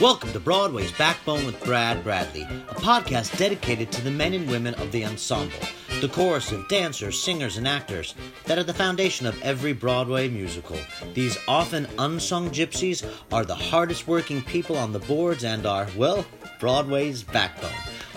Welcome to Broadway's Backbone with Brad Bradley, a podcast dedicated to the men and women of the ensemble, the chorus of dancers, singers, and actors that are the foundation of every Broadway musical. These often unsung gypsies are the hardest working people on the boards and are, well, Broadway's backbone.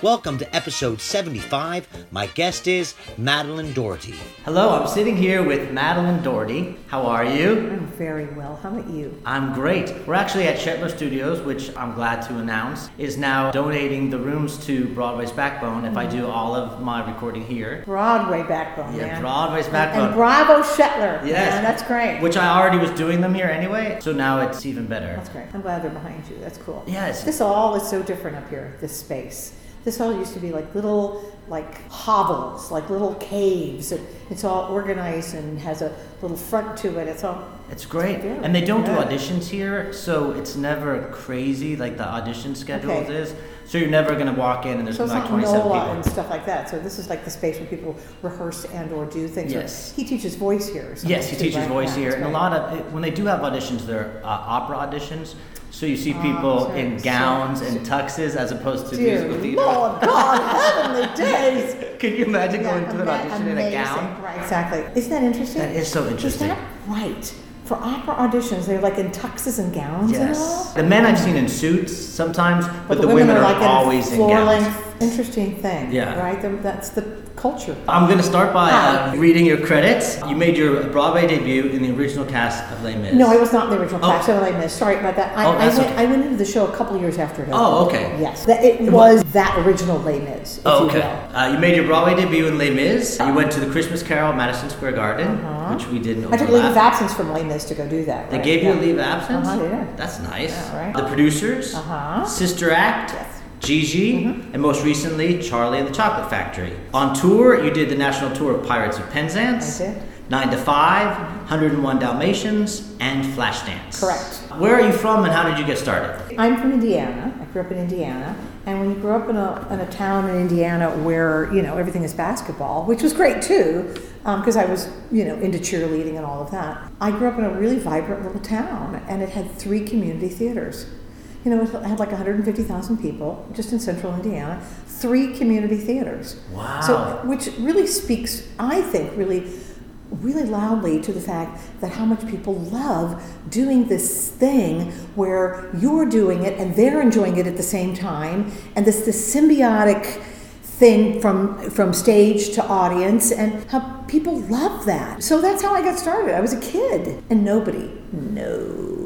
Welcome to episode 75. My guest is Madeline Doherty. Hello, I'm sitting here with Madeline Doherty. How are you? I'm very well. How about you? I'm great. We're actually at Shetler Studios, which I'm glad to announce is now donating the rooms to Broadway's Backbone if I do all of my recording here. Broadway backbone, Yeah, man. Broadway's Backbone. and Bravo Shetler. Yes. Man, that's great. Which I already was doing them here anyway, so now it's even better. That's great. I'm glad they're behind you. That's cool. Yes. This all is so different up here, this space. This all used to be like little, like hovels, like little caves. It- It's all organized and has a little front to it. It's all. It's great. Yeah. And they don't do auditions here, so it's never crazy like the audition schedules Okay. is. So you're never going to walk in and there's So it's like 27 NOLA people. and stuff like that. So this is like the space where people rehearse and or do things. Yes. He teaches voice here. or something Yes, he teaches right? voice Yeah, here, that's and a lot of when they do have auditions, they're uh, opera auditions. So you see Oh, people sorry, in gowns and tuxes as opposed to Dear musical theater. Lord God, heavenly days. Can you imagine Yeah, going to an audition in a amazing. gown? Right, exactly. Isn't that interesting? That is so interesting. Is that right? For opera auditions, they're like in tuxes and gowns and Yes. all? The men I've seen in suits sometimes, but, the, women, women, are, like always in floor gowns. length. Interesting thing. Yeah. Right? That's the culture. I'm going to start by uh, reading your credits. You made your Broadway debut in the original cast of Les Mis. No, I was not in the original Oh. cast. So I missed. Sorry about that. I, Oh, I, went, okay. I went into the show a couple years after it. Oh, okay. Yes. That, it was that original Les Mis, if Oh, you okay. will. Uh, you made your Broadway debut in Les Mis. You went to the Christmas Carol at Madison Square Garden, Uh-huh. which we didn't I took leave of absence from Les Mis to go do that. They right? gave you a leave of absence? Uh-huh, they did. That's nice. Yeah, right. The producers, Uh-huh. Sister Act, Yes. Mm-hmm. Gigi, and most recently, Charlie and the Chocolate Factory. On tour, you did the national tour of Pirates of Penzance, I did. 9 to 5, 101 Dalmatians, and Flashdance. Correct. Where are you from and how did you get started? I'm from Indiana. I grew up in Indiana. And when you grow up in a, in a town in Indiana where, you know, everything is basketball, which was great too, because I was, you know, into cheerleading and all of that. I grew up in a really vibrant little town and it had three community theaters. You know, it had like 150,000 people just in central Indiana, three community theaters. Wow. So, which really speaks, I think, really, really loudly to the fact that how much people love doing this thing where you're doing it and they're enjoying it at the same time, and this this symbiotic thing from from stage to audience and how people love that so that's how i got started i was a kid and nobody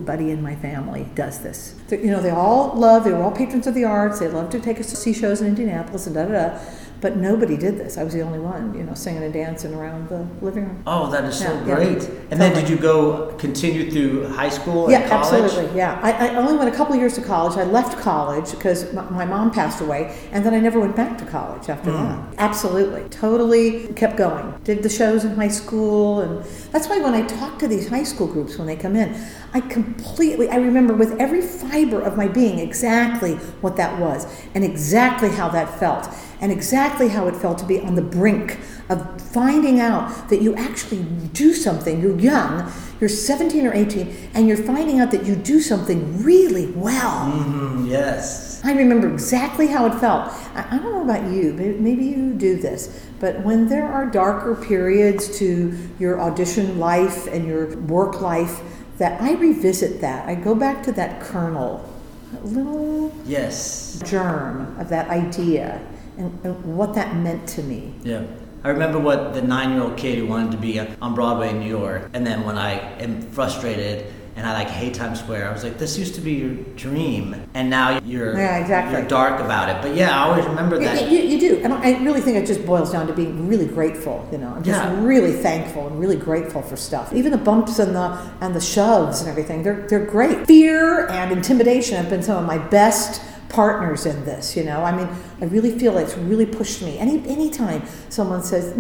nobody in my family does this. You know they all love they were all patrons of the arts they love to take us to see shows in indianapolis and da da da but nobody did this i was the only one you know singing and dancing around the living room Oh, that is so Yeah, yeah. great. And then did you go continue through high school yeah, and college? absolutely. Yeah, I, I only went a couple years to college. I left college because my, my mom passed away, and then I never went back to college after Hmm. that. Absolutely, totally kept going. Did the shows in high school, and that's why when I talk to these high school groups when they come in, I completely I remember with every fiber of my being exactly what that was, and exactly how that felt, and exactly how it felt to be on the brink of finding out that you actually do something. You're young, you're 17 or 18, and you're finding out that you do something really well. Mhm, yes. I remember exactly how it felt. I, I don't know about you, but maybe you do this, but when there are darker periods to your audition life and your work life, that I revisit that. I go back to that kernel, that little Yes. germ of that idea and, and what that meant to me. Yeah. I remember what the nine-year-old kid who wanted to be uh, on Broadway in New York, and then when I am frustrated and I like hate Times Square, I was like, "This used to be your dream, and now you're Yeah, exactly. you're dark about it." But yeah, I always remember You, that. you, you do, and I really think it just boils down to being really grateful. You know, I'm just Yeah. really thankful and really grateful for stuff. Even the bumps and the and the shoves and everything, they're they're great. Fear and intimidation have been some of my best partners in this. You know, I mean, I really feel it's really pushed me. Any anytime someone says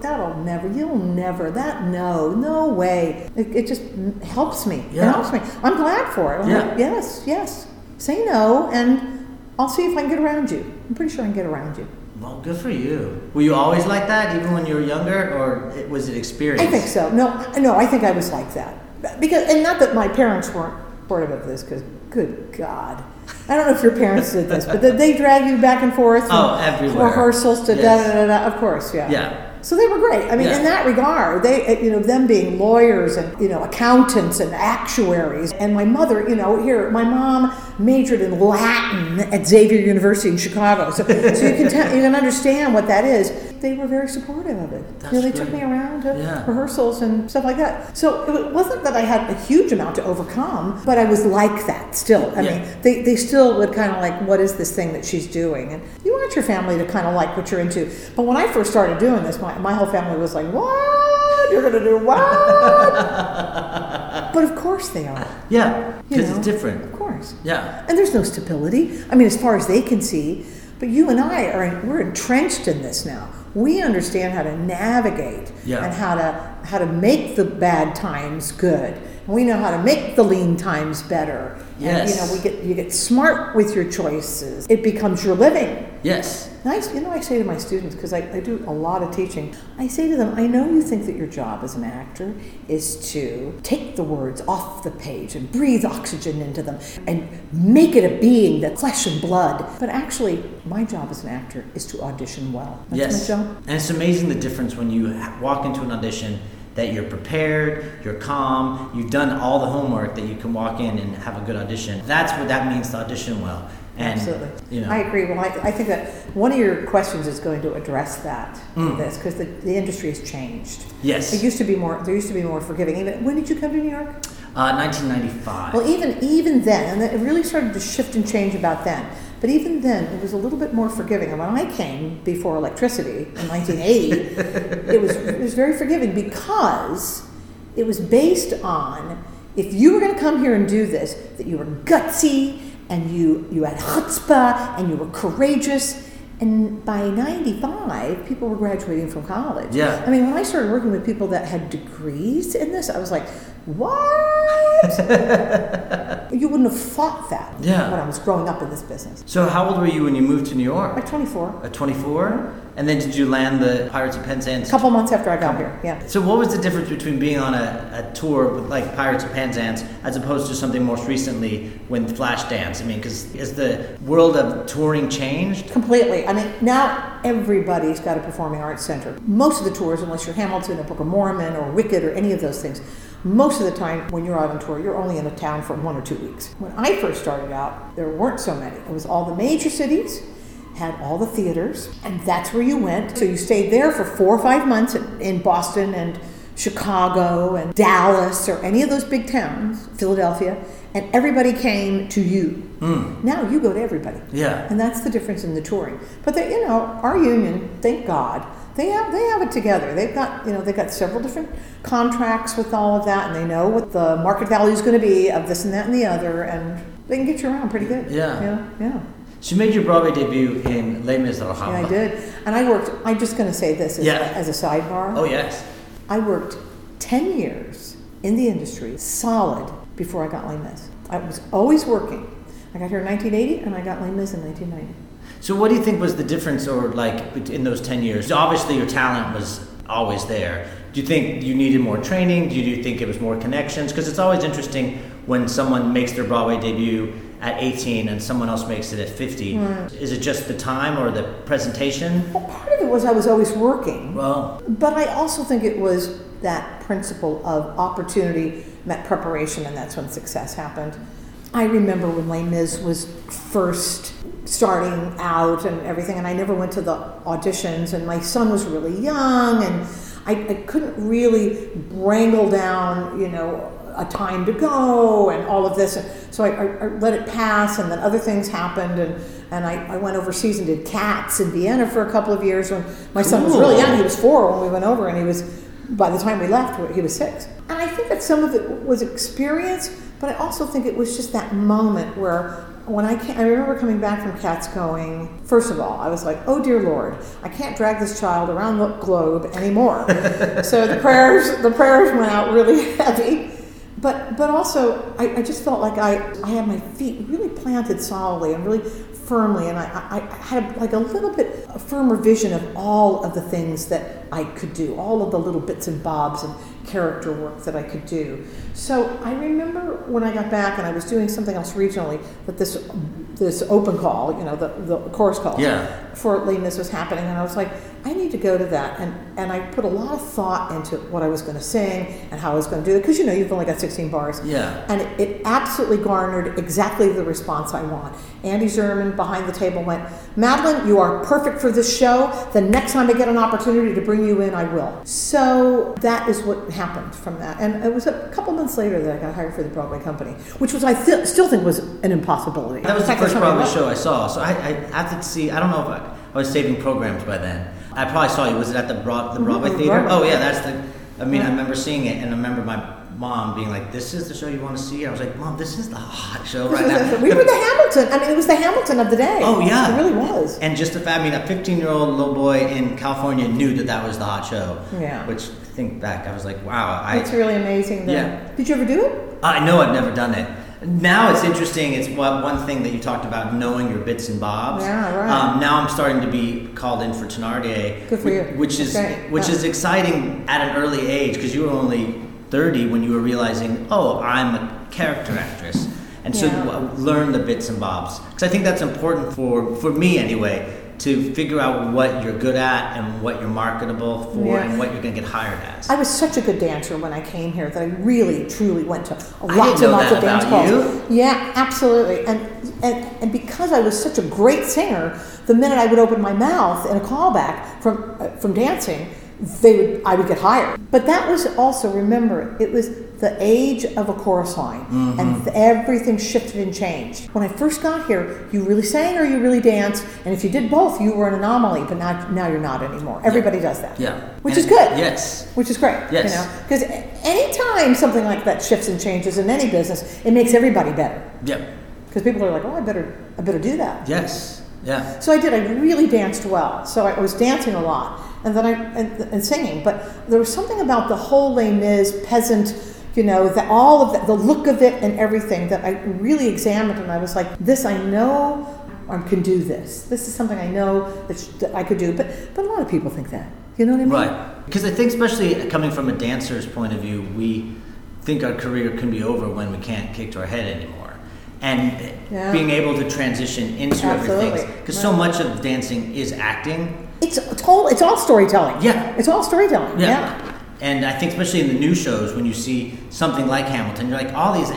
that'll never, you'll never, that no, no way, it, it just helps me. Yeah. It helps me. I'm glad for it. I'm Yeah. like, yes, yes. Say no, and I'll see if I can get around you. I'm pretty sure I can get around you. Well, good for you. Were you always like that, even when you were younger, or it- was it experience? I think so. No, no, I think I was like that because, and not that my parents weren't supportive of this, because Good God. I don't know if your parents did this, but did they drag you back and forth from Oh, everywhere. rehearsals to Yes. da da da da? Of course, yeah. Yeah. So they were great. I mean, Yeah. in that regard, they, uh, you know, them being lawyers and you know accountants and actuaries, and my mother, you know, here, my mom majored in Latin at Xavier University in Chicago, so, so you can tell, you can understand what that is. They were very supportive of it. you know, they That's took me around to Yeah. rehearsals and stuff like that. So it wasn't that I had a huge amount to overcome, but I was like that still. I Yeah. mean, they, they still would kind of like, what is this thing that she's doing? And you want your family to kind of like what you're into. But when I first started doing this, my, my whole family was like, what? You're going to do what? but of course they are. Yeah, because it's different. Of course. Yeah. And there's no stability. I mean, as far as they can see. But you and I are we're entrenched in this now. We understand how to navigate Yeah. and how to how to make the bad times good. And we know how to make the lean times better. And, you know, we get you get smart with your choices. It becomes your living. Yes. I, you know, I say to my students, because I, I do a lot of teaching, I say to them, I know you think that your job as an actor is to take the words off the page and breathe oxygen into them and make it a being that's flesh and blood. But actually, my job as an actor is to audition well. That's yes. my job. And it's amazing the difference when you walk into an audition that you're prepared, you're calm, you've done all the homework that you can walk in and have a good audition. That's what that means to audition well. And, Absolutely. You know, I agree. Well, I, I think that one of your questions is going to address that, Mm. this, because the, the industry has changed. yes. It used to be more, there used to be more forgiving. Even, when did you come to New York? Uh, 1995. Well, even even then, and it really started to shift and change about then. But even then, it was a little bit more forgiving. And when I came before electricity in 1980, it was it was very forgiving because it was based on if you were going to come here and do this, that you were gutsy and you you had chutzpah and you were courageous. And by 95, people were graduating from college. Yeah. I mean, when I started working with people that had degrees in this, I was like, what? you wouldn't have thought that Yeah. when I was growing up in this business. so how old were you when you moved to New York? At 24. At 24? And then did you land the Pirates of Penzance? A couple months after I got here, yeah. So what was the difference between being on a, a tour with like Pirates of Penzance as opposed to something most recently when Flashdance? I mean, because has the world of touring changed? Completely. I mean, now everybody's got a performing arts center. Most of the tours, unless you're Hamilton or Book of Mormon or Wicked or any of those things, most of the time when you're out on tour, you're only in a town for one or two weeks. When I first started out, there weren't so many. It was all the major cities had all the theaters, and that's where you went. So you stayed there for four or five months in- Boston and Chicago and Dallas or any of those big towns, Philadelphia, and everybody came to you. Hmm. Now you go to everybody. Yeah. And that's the difference in the touring. But they, you know, our union, thank God, they have they have it together. They've got you know they've got several different contracts with all of that, and they know what the market value is going to be of this and that and the other, and they can get you around pretty good. Yeah. Yeah. Yeah. So you made your Broadway debut in Les Miserables. Yeah, I did. And I worked. I'm just going to say this as, Yeah. a, as a sidebar. Oh yes. I worked 10 years in the industry, solid, before I got Les Mis. I was always working. I got here in 1980, and I got Les Mis in 1990. So what do you think was the difference, or like in those ten years? Obviously, your talent was always there. Do you think you needed more training? Do you think it was more connections? Because it's always interesting when someone makes their Broadway debut at 18 and someone else makes it at 50. Mm. Is it just the time or the presentation? Well, part of it was I was always working. Well, But I also think it was that principle of opportunity met preparation, and that's when success happened. I remember when Les Mis was first starting out and everything, and I never went to the auditions, and my son was really young, and I, I couldn't really wrangle down, you know, a time to go and all of this. So I, I, I let it pass, and then other things happened, and, and I, I went overseas and did Cats in Vienna for a couple of years when my son was really young. He was four when we went over, and he was, by the time we left, he was six. And I think that some of it was experience, but I also think it was just that moment where when I came, I remember coming back from Cats going, first of all, I was like, oh dear Lord, I can't drag this child around the globe anymore. so the prayers, the prayers went out really heavy. But, but also, I, I just felt like I, I had my feet really planted solidly and really firmly, and I, I, I had like a little bit a firmer vision of all of the things that I could do, all of the little bits and bobs, and character work that I could do. So I remember when I got back and I was doing something else regionally that this this open call, you know, the, the chorus call Yeah. for Mis was happening, and I was like, I need to go to that, and and I put a lot of thought into what I was going to sing and how I was going to do it because you know you've only got 16 bars. Yeah. And it, it absolutely garnered exactly the response I want. Andy Zerman behind the table went, Madeline, you are perfect for this show. The next time I get an opportunity to bring you in, I will. So that is what happened from that. And it was a couple months later that I got hired for the Broadway company, which was, I th- still think was an impossibility. That was the first that's how I Broadway show I saw. So I, I have to see. I don't know if I, I was saving programs by then. I probably saw you. Was it at the Broad, the Broadway Mhm, Theater? Broadway. Oh yeah, that's the. I mean, I remember seeing it, and I remember my mom being like, "This is the show you want to see." I was like, "Mom, this is the hot show right now." we were the Hamilton. I mean, it was the Hamilton of the day. Oh yeah, It really was. And just the fact, I mean, a 15 year old little boy in California knew that that was the hot show. Yeah. Which think back, I was like, wow. I It's really amazing. That, Yeah. Did you ever do it? I know I've never done it. Now it's interesting. It's what one thing that you talked about, knowing your bits and bobs. Yeah, right. Um, now I'm starting to be called in for Thenardier, Good for whi- you. which is great. which Yeah. is exciting at an early age because you were only 30 when you were realizing, oh, I'm a character actress, and so Yeah. learn the bits and bobs. Because I think that's important for for me anyway to figure out what you're good at and what you're marketable for Yeah. and what you're going to get hired as. I was such a good dancer when I came here that I really, truly went to lots and lots of dance you. Yeah, absolutely. And, and and because I was such a great singer, the minute I would open my mouth in a callback from uh, from dancing, they would I would get hired. But that was also remember it was the age of a chorus line, Mm-hmm. and everything shifted and changed. When I first got here, you really sang or you really danced, and if you did both, you were an anomaly. But now now you're not anymore. Everybody does that. yeah, which And- is good Yes. which is great. Yes. You know, because anytime something like that shifts and changes in any business, it makes everybody better. Yeah. Because people are like, oh, I better, I better do that. Yes. Yeah. So I did. I really danced well. So I was dancing a lot, and then I and, and singing. But there was something about the whole Les Mis peasant. You know, the, all of the, the look of it and everything that I really examined, and I was like, "This, I know, I can do this. This is something I know that, sh- that I could do." But, but a lot of people think that. You know what I mean? Right. Because I think, especially coming from a dancer's point of view, we think our career can be over when we can't kick to our head anymore. And Yeah. being able to transition into Absolutely. everything. Because so much of dancing is acting. It's total. It's all storytelling. Yeah. It's all storytelling. Yeah. And I think, especially in the new shows, when you see something like Hamilton, you're like, all these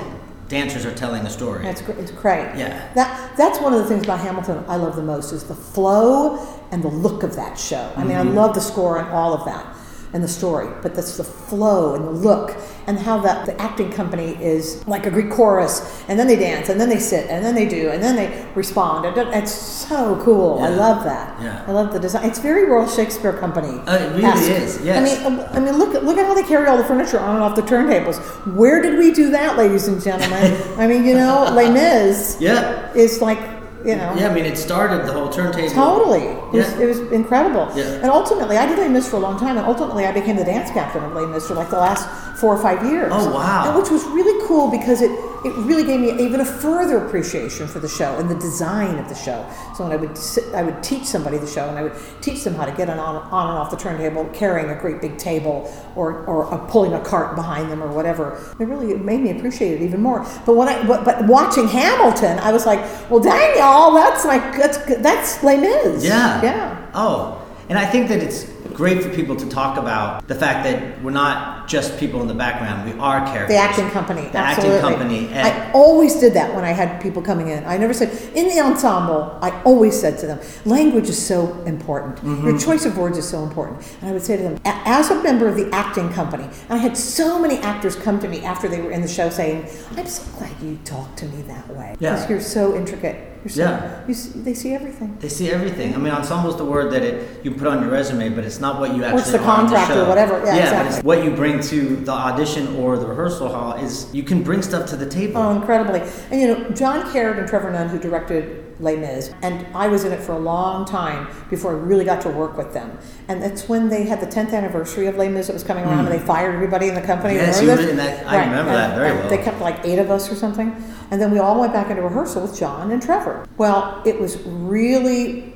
dancers are telling a story. That's great. It's great. Yeah. That that's one of the things about Hamilton I love the most is the flow and the look of that show. I mean, I Mm-hmm. love the score and all of that and the story, but that's the flow and the look and how that the acting company is like a Greek chorus, and then they dance, and then they sit, and then they do, and then they respond. It's so cool. I love that. Yeah. I love the design. It's very Royal Shakespeare Company. Uh, it really is, yes. I mean, I mean, look at look at how they carry all the furniture on and off the turntables. Where did we do that, ladies and gentlemen? I mean, you know, Les Mis yeah. is like, you know, Yeah, I mean, it started the whole turntable. totally. It was, Yeah. it was incredible. Yeah. And ultimately, I did Les Mis for a long time, and ultimately, I became the dance captain of Les Mis for like the last four or five years. Oh, wow. And which was really cool because it it really gave me even a further appreciation for the show and the design of the show. So when I would sit, I would teach somebody the show, and I would teach them how to get on on, on and off the turntable, carrying a great big table or or uh, pulling a cart behind them or whatever. It really made me appreciate it even more. But when I but, but watching Hamilton, I was like, well, dang y'all, that's like that's that's Les Mis. Yeah. Yeah. Oh, and I think that it's great for people to talk about the fact that we're not just people in the background. We are characters. The acting company. The absolutely. acting company. And I always did that when I had people coming in. I never said, in the ensemble, I always said to them, language is so important. Mm-hmm. Your choice of words is so important. And I would say to them, as a member of the acting company, I had so many actors come to me after they were in the show saying, I'm so glad you talked to me that way. Yeah. Because you're so intricate. You're Yeah. you see, they see everything. they see everything. I mean, ensemble is the word that it you put on your resume, but it's not what you actually it's the contract or whatever. Yeah, but exactly. it's what you bring to the audition or the rehearsal hall is you can bring stuff to the table. Oh, incredibly. And you know, John Caird and Trevor Nunn, who directed Les Mis, and I was in it for a long time before I really got to work with them. And that's when they had the 10th anniversary of Les Mis that was coming around, hmm. and they fired everybody in the company. Yes, you were in that- I remember that very well. They kept like eight of us or something. And then we all went back into rehearsal with John and Trevor. Well, it was really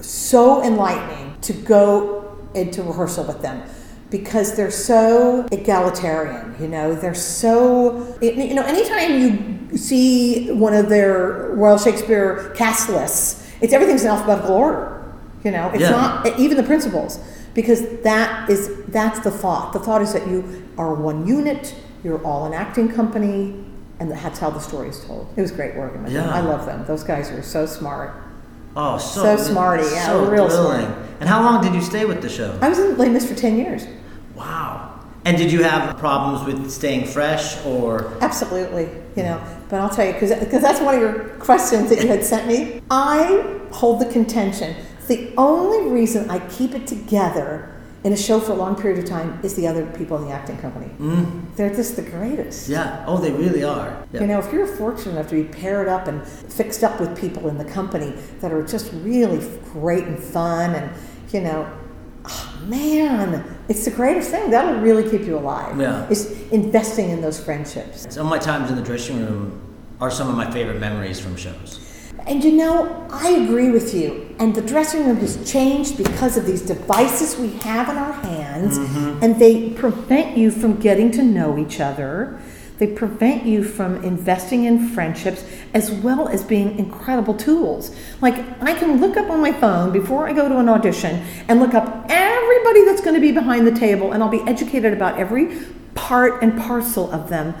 so enlightening to go into rehearsal with them because they're so egalitarian. You know, they're so you know. Anytime you see one of their Royal Shakespeare cast lists, it's everything's in alphabetical order. You know, it's Yeah. not even the principals because that is that's the thought. The thought is that you are one unit. You're all an acting company, and that's how the story is told. It was great working with them. I love them. Those guys are so smart. Oh, so, So smarty, yeah, so real thrilling. smart. And how long did you stay with the show? I was in Les Mis for ten years. Wow. And did you have problems with staying fresh or? Absolutely, you know. But I'll tell you, because that's one of your questions that you had sent me. I hold the contention the only reason I keep it together in a show for a long period of time is the other people in the acting company. Mm, They're just the greatest. yeah. Oh, they really are. Yeah. You know, if you're fortunate enough to be paired up and fixed up with people in the company that are just really great and fun, and you know, oh, man, it's the greatest thing. That'll really keep you alive. Yeah. Is investing in those friendships. Some of my times in the dressing room are some of my favorite memories from shows. And you know, I agree with you. And the dressing room has changed because of these devices we have in our hands, mm-hmm. and they prevent you from getting to know each other. They prevent you from investing in friendships as well as being incredible tools. Like, I can look up on my phone before I go to an audition and look up everybody that's going to be behind the table, and I'll be educated about every part and parcel of them.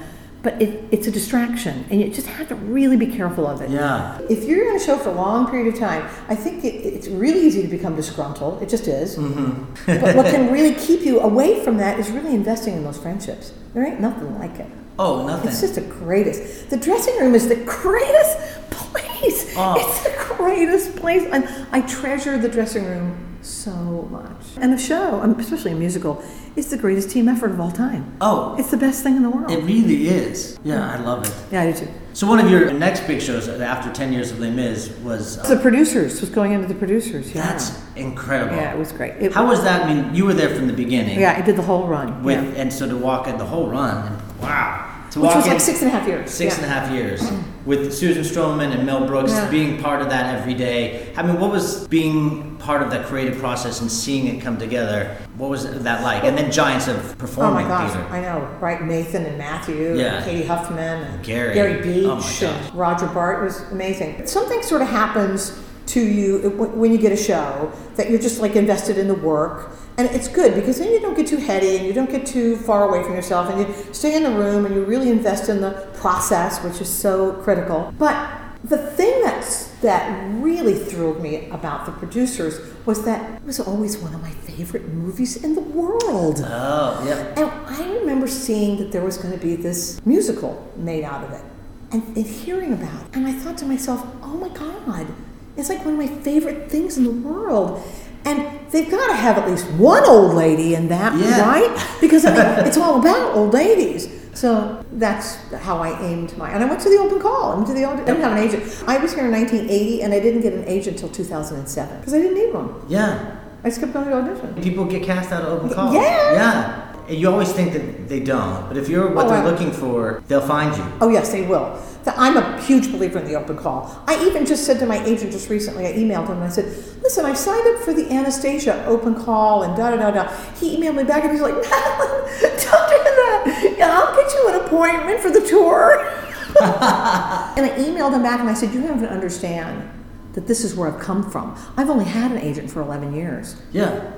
But it, it's a distraction, and you just have to really be careful of it. Yeah. If you're in a show for a long period of time, I think it, it's really easy to become disgruntled. It just is. Mm-hmm. but what can really keep you away from that is really investing in those friendships. There ain't nothing like it. Oh, nothing. It's just the greatest. The dressing room is the greatest place. Oh. It's the greatest place. And I treasure the dressing room so much. And a show, um, especially a musical, is the greatest team effort of all time. oh, It's the best thing in the world. it really is. Yeah, I love it. yeah, I do too. So one of your next big shows after 10 years of Les Mis was. The producers was going into the producers. Yeah. That's incredible. yeah, it was great. It, How was that? I mean, you were there from the beginning. Yeah, I did the whole run. With yeah. and so to walk in the whole run, and wow, to Which walk was in like six and a half years. six yeah. and a half years with Susan Stroman and Mel Brooks Yeah. being part of that every day. I mean, what was being part of that creative process and seeing it come together? What was that like? And then giants of Oh my gosh, theater. I know, right? Nathan and Matthew, Yeah. and Cady Huffman, and Gary. Gary oh Beach, Oh gosh. and Roger Bart It was amazing. Something sort of happens to you when you get a show that you're just like invested in the work. And it's good because then you don't get too heady and you don't get too far away from yourself and you stay in the room and you really invest in the process, which is so critical. But the thing that's, that really thrilled me about the producers was that it was always one of my favorite movies in the world. Oh, yep. And I remember seeing that there was going to be this musical made out of it and, and hearing about it. And I thought to myself, oh my God, it's like one of my favorite things in the world. And they've got to have at least one old lady in that, Yeah. right? Because I mean, it's all about old ladies. So that's how I aimed my. And I went to the open call. I went to the. audi- I didn't have an agent. I was here in 1980, and I didn't get an agent until 2007 because I didn't need one. Yeah. I just kept going to audition. People get cast out of open calls. Yeah. Yeah. And You always think that they don't, but if you're what Oh, they're I- looking for, they'll find you. Oh, yes, they will. I'm a huge believer in the open call. I even just said to my agent just recently, I emailed him and I said, listen, I signed up for the Anastasia open call and da da da da. He emailed me back and he's like, Madeline, don't do that. I'll get you an appointment for the tour. and I emailed him back and I said, you have to understand that this is where I've come from. I've only had an agent for 11 years. Yeah.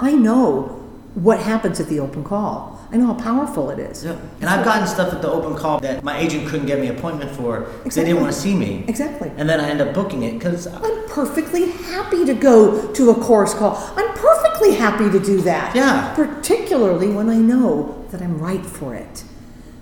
I know what happens at the open call. I know how powerful it is. Yeah. And I've gotten stuff at the open call that my agent couldn't get me an appointment for because they didn't want to see me. Exactly. And then I end up booking it because I'm perfectly happy to go to a chorus call. I'm perfectly happy to do that. Yeah. Particularly when I know that I'm right for it.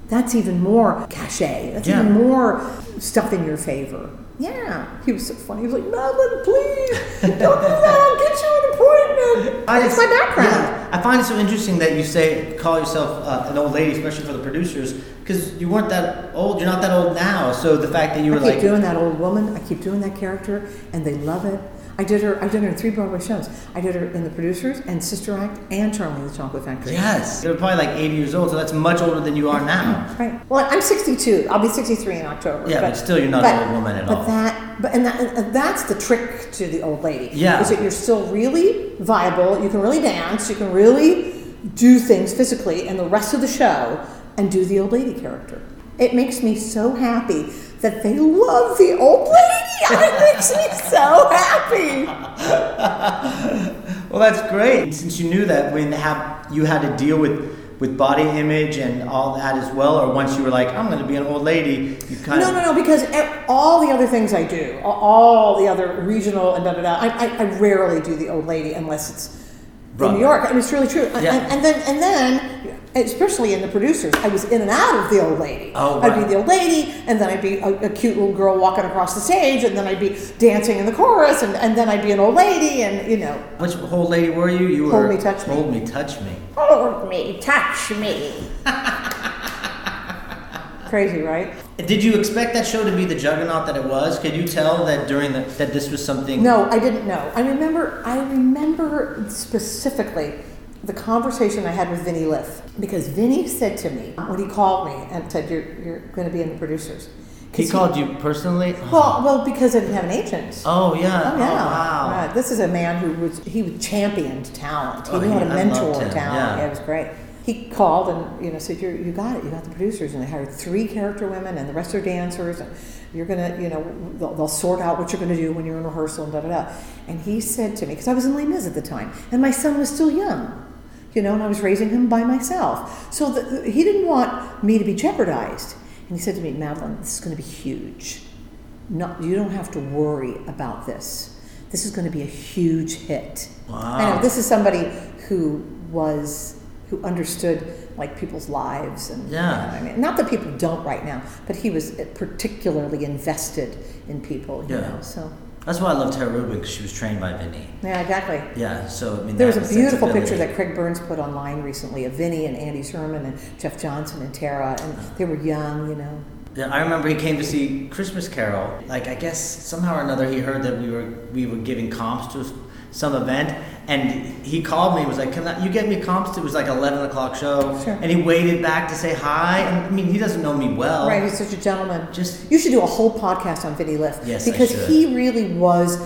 That's even more cachet. That's Yeah. even more stuff in your favor. Yeah. He was so funny. He was like, Madeline, please, don't do that. I'll get you an appointment. That's my background. Yeah. I find it so interesting that you say call yourself uh, an old lady, especially for the producers, because you weren't that old. You're not that old now. So the fact that you were like I keep like, doing that old woman. I keep doing that character, and they love it. I did her. I did her in three Broadway shows. I did her in The Producers and Sister Act and Charlie and the Chocolate Factory. yes, you're probably like 80 years old, so that's much older than you are now. Right. Well, I'm 62. I'll be 63 in October. Yeah, but still, you're not but- an old woman at but all. that, but and, that, and that's the trick to the old lady. Yeah. Is that you're still really viable. You can really dance. You can really do things physically and the rest of the show and do the old lady character. It makes me so happy that they love the old lady. It makes me so happy. Well, that's great. Since you knew that when have you had to deal with with body image and all that as well, or once you were like, I'm going to be an old lady, you kind No, of no, no, no, because all the other things I do, all the other regional and da da da, I, I, I rarely do the old lady unless it's in New York. I mean, it's really true. And- Yeah. And, and then, and then, especially in the producers, I was in and out of the old lady. Oh, right. I'd be the old lady, and then I'd be a, a cute little girl walking across the stage, and then I'd be dancing in the chorus, and, and then I'd be an old lady, and you know, Which old lady were you? You Hold were Me, Touch Me. Hold me, touch me. hold me, touch me. Crazy, right? Did you expect that show to be the juggernaut that it was? Could you tell that during the that this was something? No, I didn't know. I remember. I remember specifically the conversation I had with Vinny Liff because Vinny said to me when he called me and said, "You're you're going to be in the producers." He called you personally. Well, well, because I didn't have an agent. Oh yeah. Oh, oh yeah! wow. Right. This is a man who was he championed talent. He Oh, knew how to mentor talent. yeah. Yeah. it was great. He called and you know said, "You you got it. You got the producers." And they hired three character women, and the rest are dancers. And you're gonna you know they'll, they'll sort out what you're gonna do when you're in rehearsal and da da da. And he said to me because I was in Les Mis at the time, and my son was still young. You know, and I was raising him by myself. So the, he didn't want me to be jeopardized. And he said to me, Madeline, this is going to be huge. No, you don't have to worry about this. This is going to be a huge hit. I Wow. know this is somebody who was who understood like people's lives and Yeah. I mean, not that people don't right now, but he was particularly invested in people. You Yeah. know, so That's why I loved Tara Rubin because she was trained by Vinny. yeah, exactly. Yeah. So I mean, There was a beautiful picture that Craig Burns put online recently of Vinny and Andy Zerman and Jeff Johnson and Tara, and they were young, you know. Yeah, I remember he came to see Christmas Carol. Like I guess somehow or another he heard that we were we were giving comps to some event, and he called me and was like, "Can I, you get me comps?" It was like eleven o'clock show, Sure. and he waited back to say hi. And I mean, he doesn't know me well. Right, he's such a gentleman. Just- you should do a whole podcast on Vinny Liff Yes, because he really was.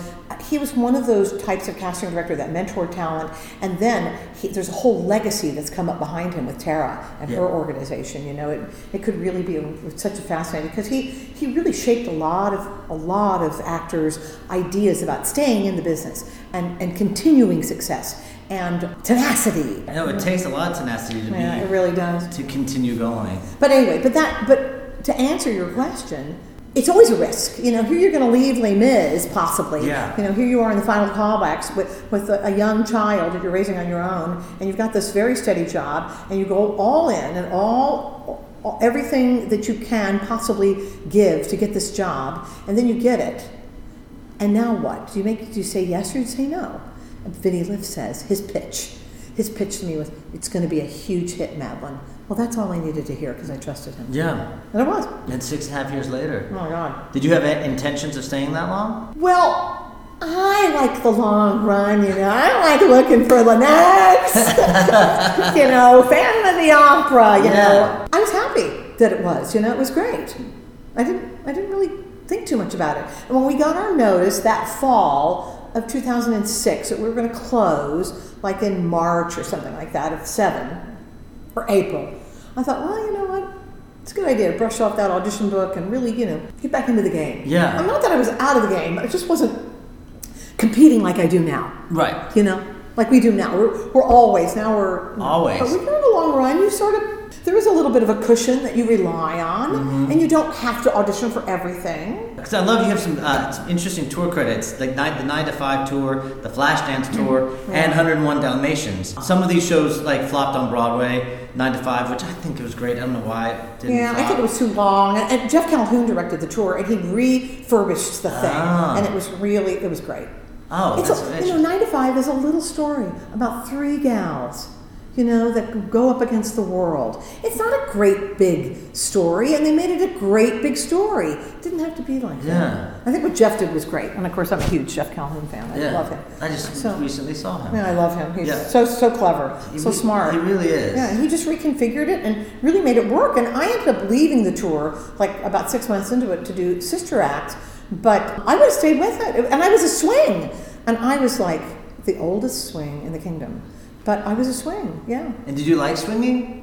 He was one of those types of casting director that mentored talent, and then he, there's a whole legacy that's come up behind him with Tara and Yeah. her organization. You know, it, it could really be a, such a fascinating because he he really shaped a lot of a lot of actors' ideas about staying in the business and and continuing success and tenacity. I know it takes a lot of tenacity to Yeah, it really does. to continue going. But anyway, but that, but to answer your question, it's always a risk. You know, here you're going to leave Les Mis, possibly. Yeah. You know, here you are in the final callbacks with, with a, a young child that you're raising on your own, and you've got this very steady job, and you go all in and all, all everything that you can possibly give to get this job, and then you get it. And now what? Do you make do you say yes or do you say no? And Vinny Liff says his pitch. His pitch to me was, "It's going to be a huge hit, Madeline." Well, that's all I needed to hear because I trusted him, Yeah. and it was. And six and a half years later, Oh my God. did you have intentions of staying that long? Well, I like the long run. You know, I like looking for the next. you know, Phantom of the Opera. You Yeah. know, I was happy that it was. You know, it was great. I didn't. I didn't really think too much about it. And when we got our notice that fall of 2006 that we were going to close, like in March or something like that, of seven or April, I thought, well, you know what? It's a good idea to brush off that audition book and really, you know, get back into the game. Yeah. I'm not that I was out of the game. I just wasn't competing like I do now. Right. You know, like we do now. We're, we're always now we're Always. But when you're in the long run, you sort of there is a little bit of a cushion that you rely on, Mm-hmm. and you don't have to audition for everything. Because I love you have some, uh, some interesting tour credits, like nine, the Nine to Five tour, the Flashdance tour, and 101 Dalmatians. Some of these shows like flopped on Broadway, Nine to Five, which I think it was great. I don't know why it didn't. Yeah, I think it was too long. And, and Jeff Calhoun directed the tour, and he refurbished the thing, Ah. and it was really it was great. Oh, It's a, you know, nine to five is a little story about three gals, you know, that go up against the world. It's not a great big story, and they made it a great big story. It didn't have to be like Yeah. that. I think what Jeff did was great, and of course, I'm a huge Jeff Calhoun fan. I yeah. love him. I just So- recently saw him. Yeah, I love him. He's Yeah. so so clever, He so re- smart. He really is. Yeah, he just reconfigured it and really made it work. And I ended up leaving the tour like about six months into it to do Sister Act, but I would have stayed with it. And I was a swing, and I was like the oldest swing in the kingdom. But I was a swing, yeah. And did you like swinging?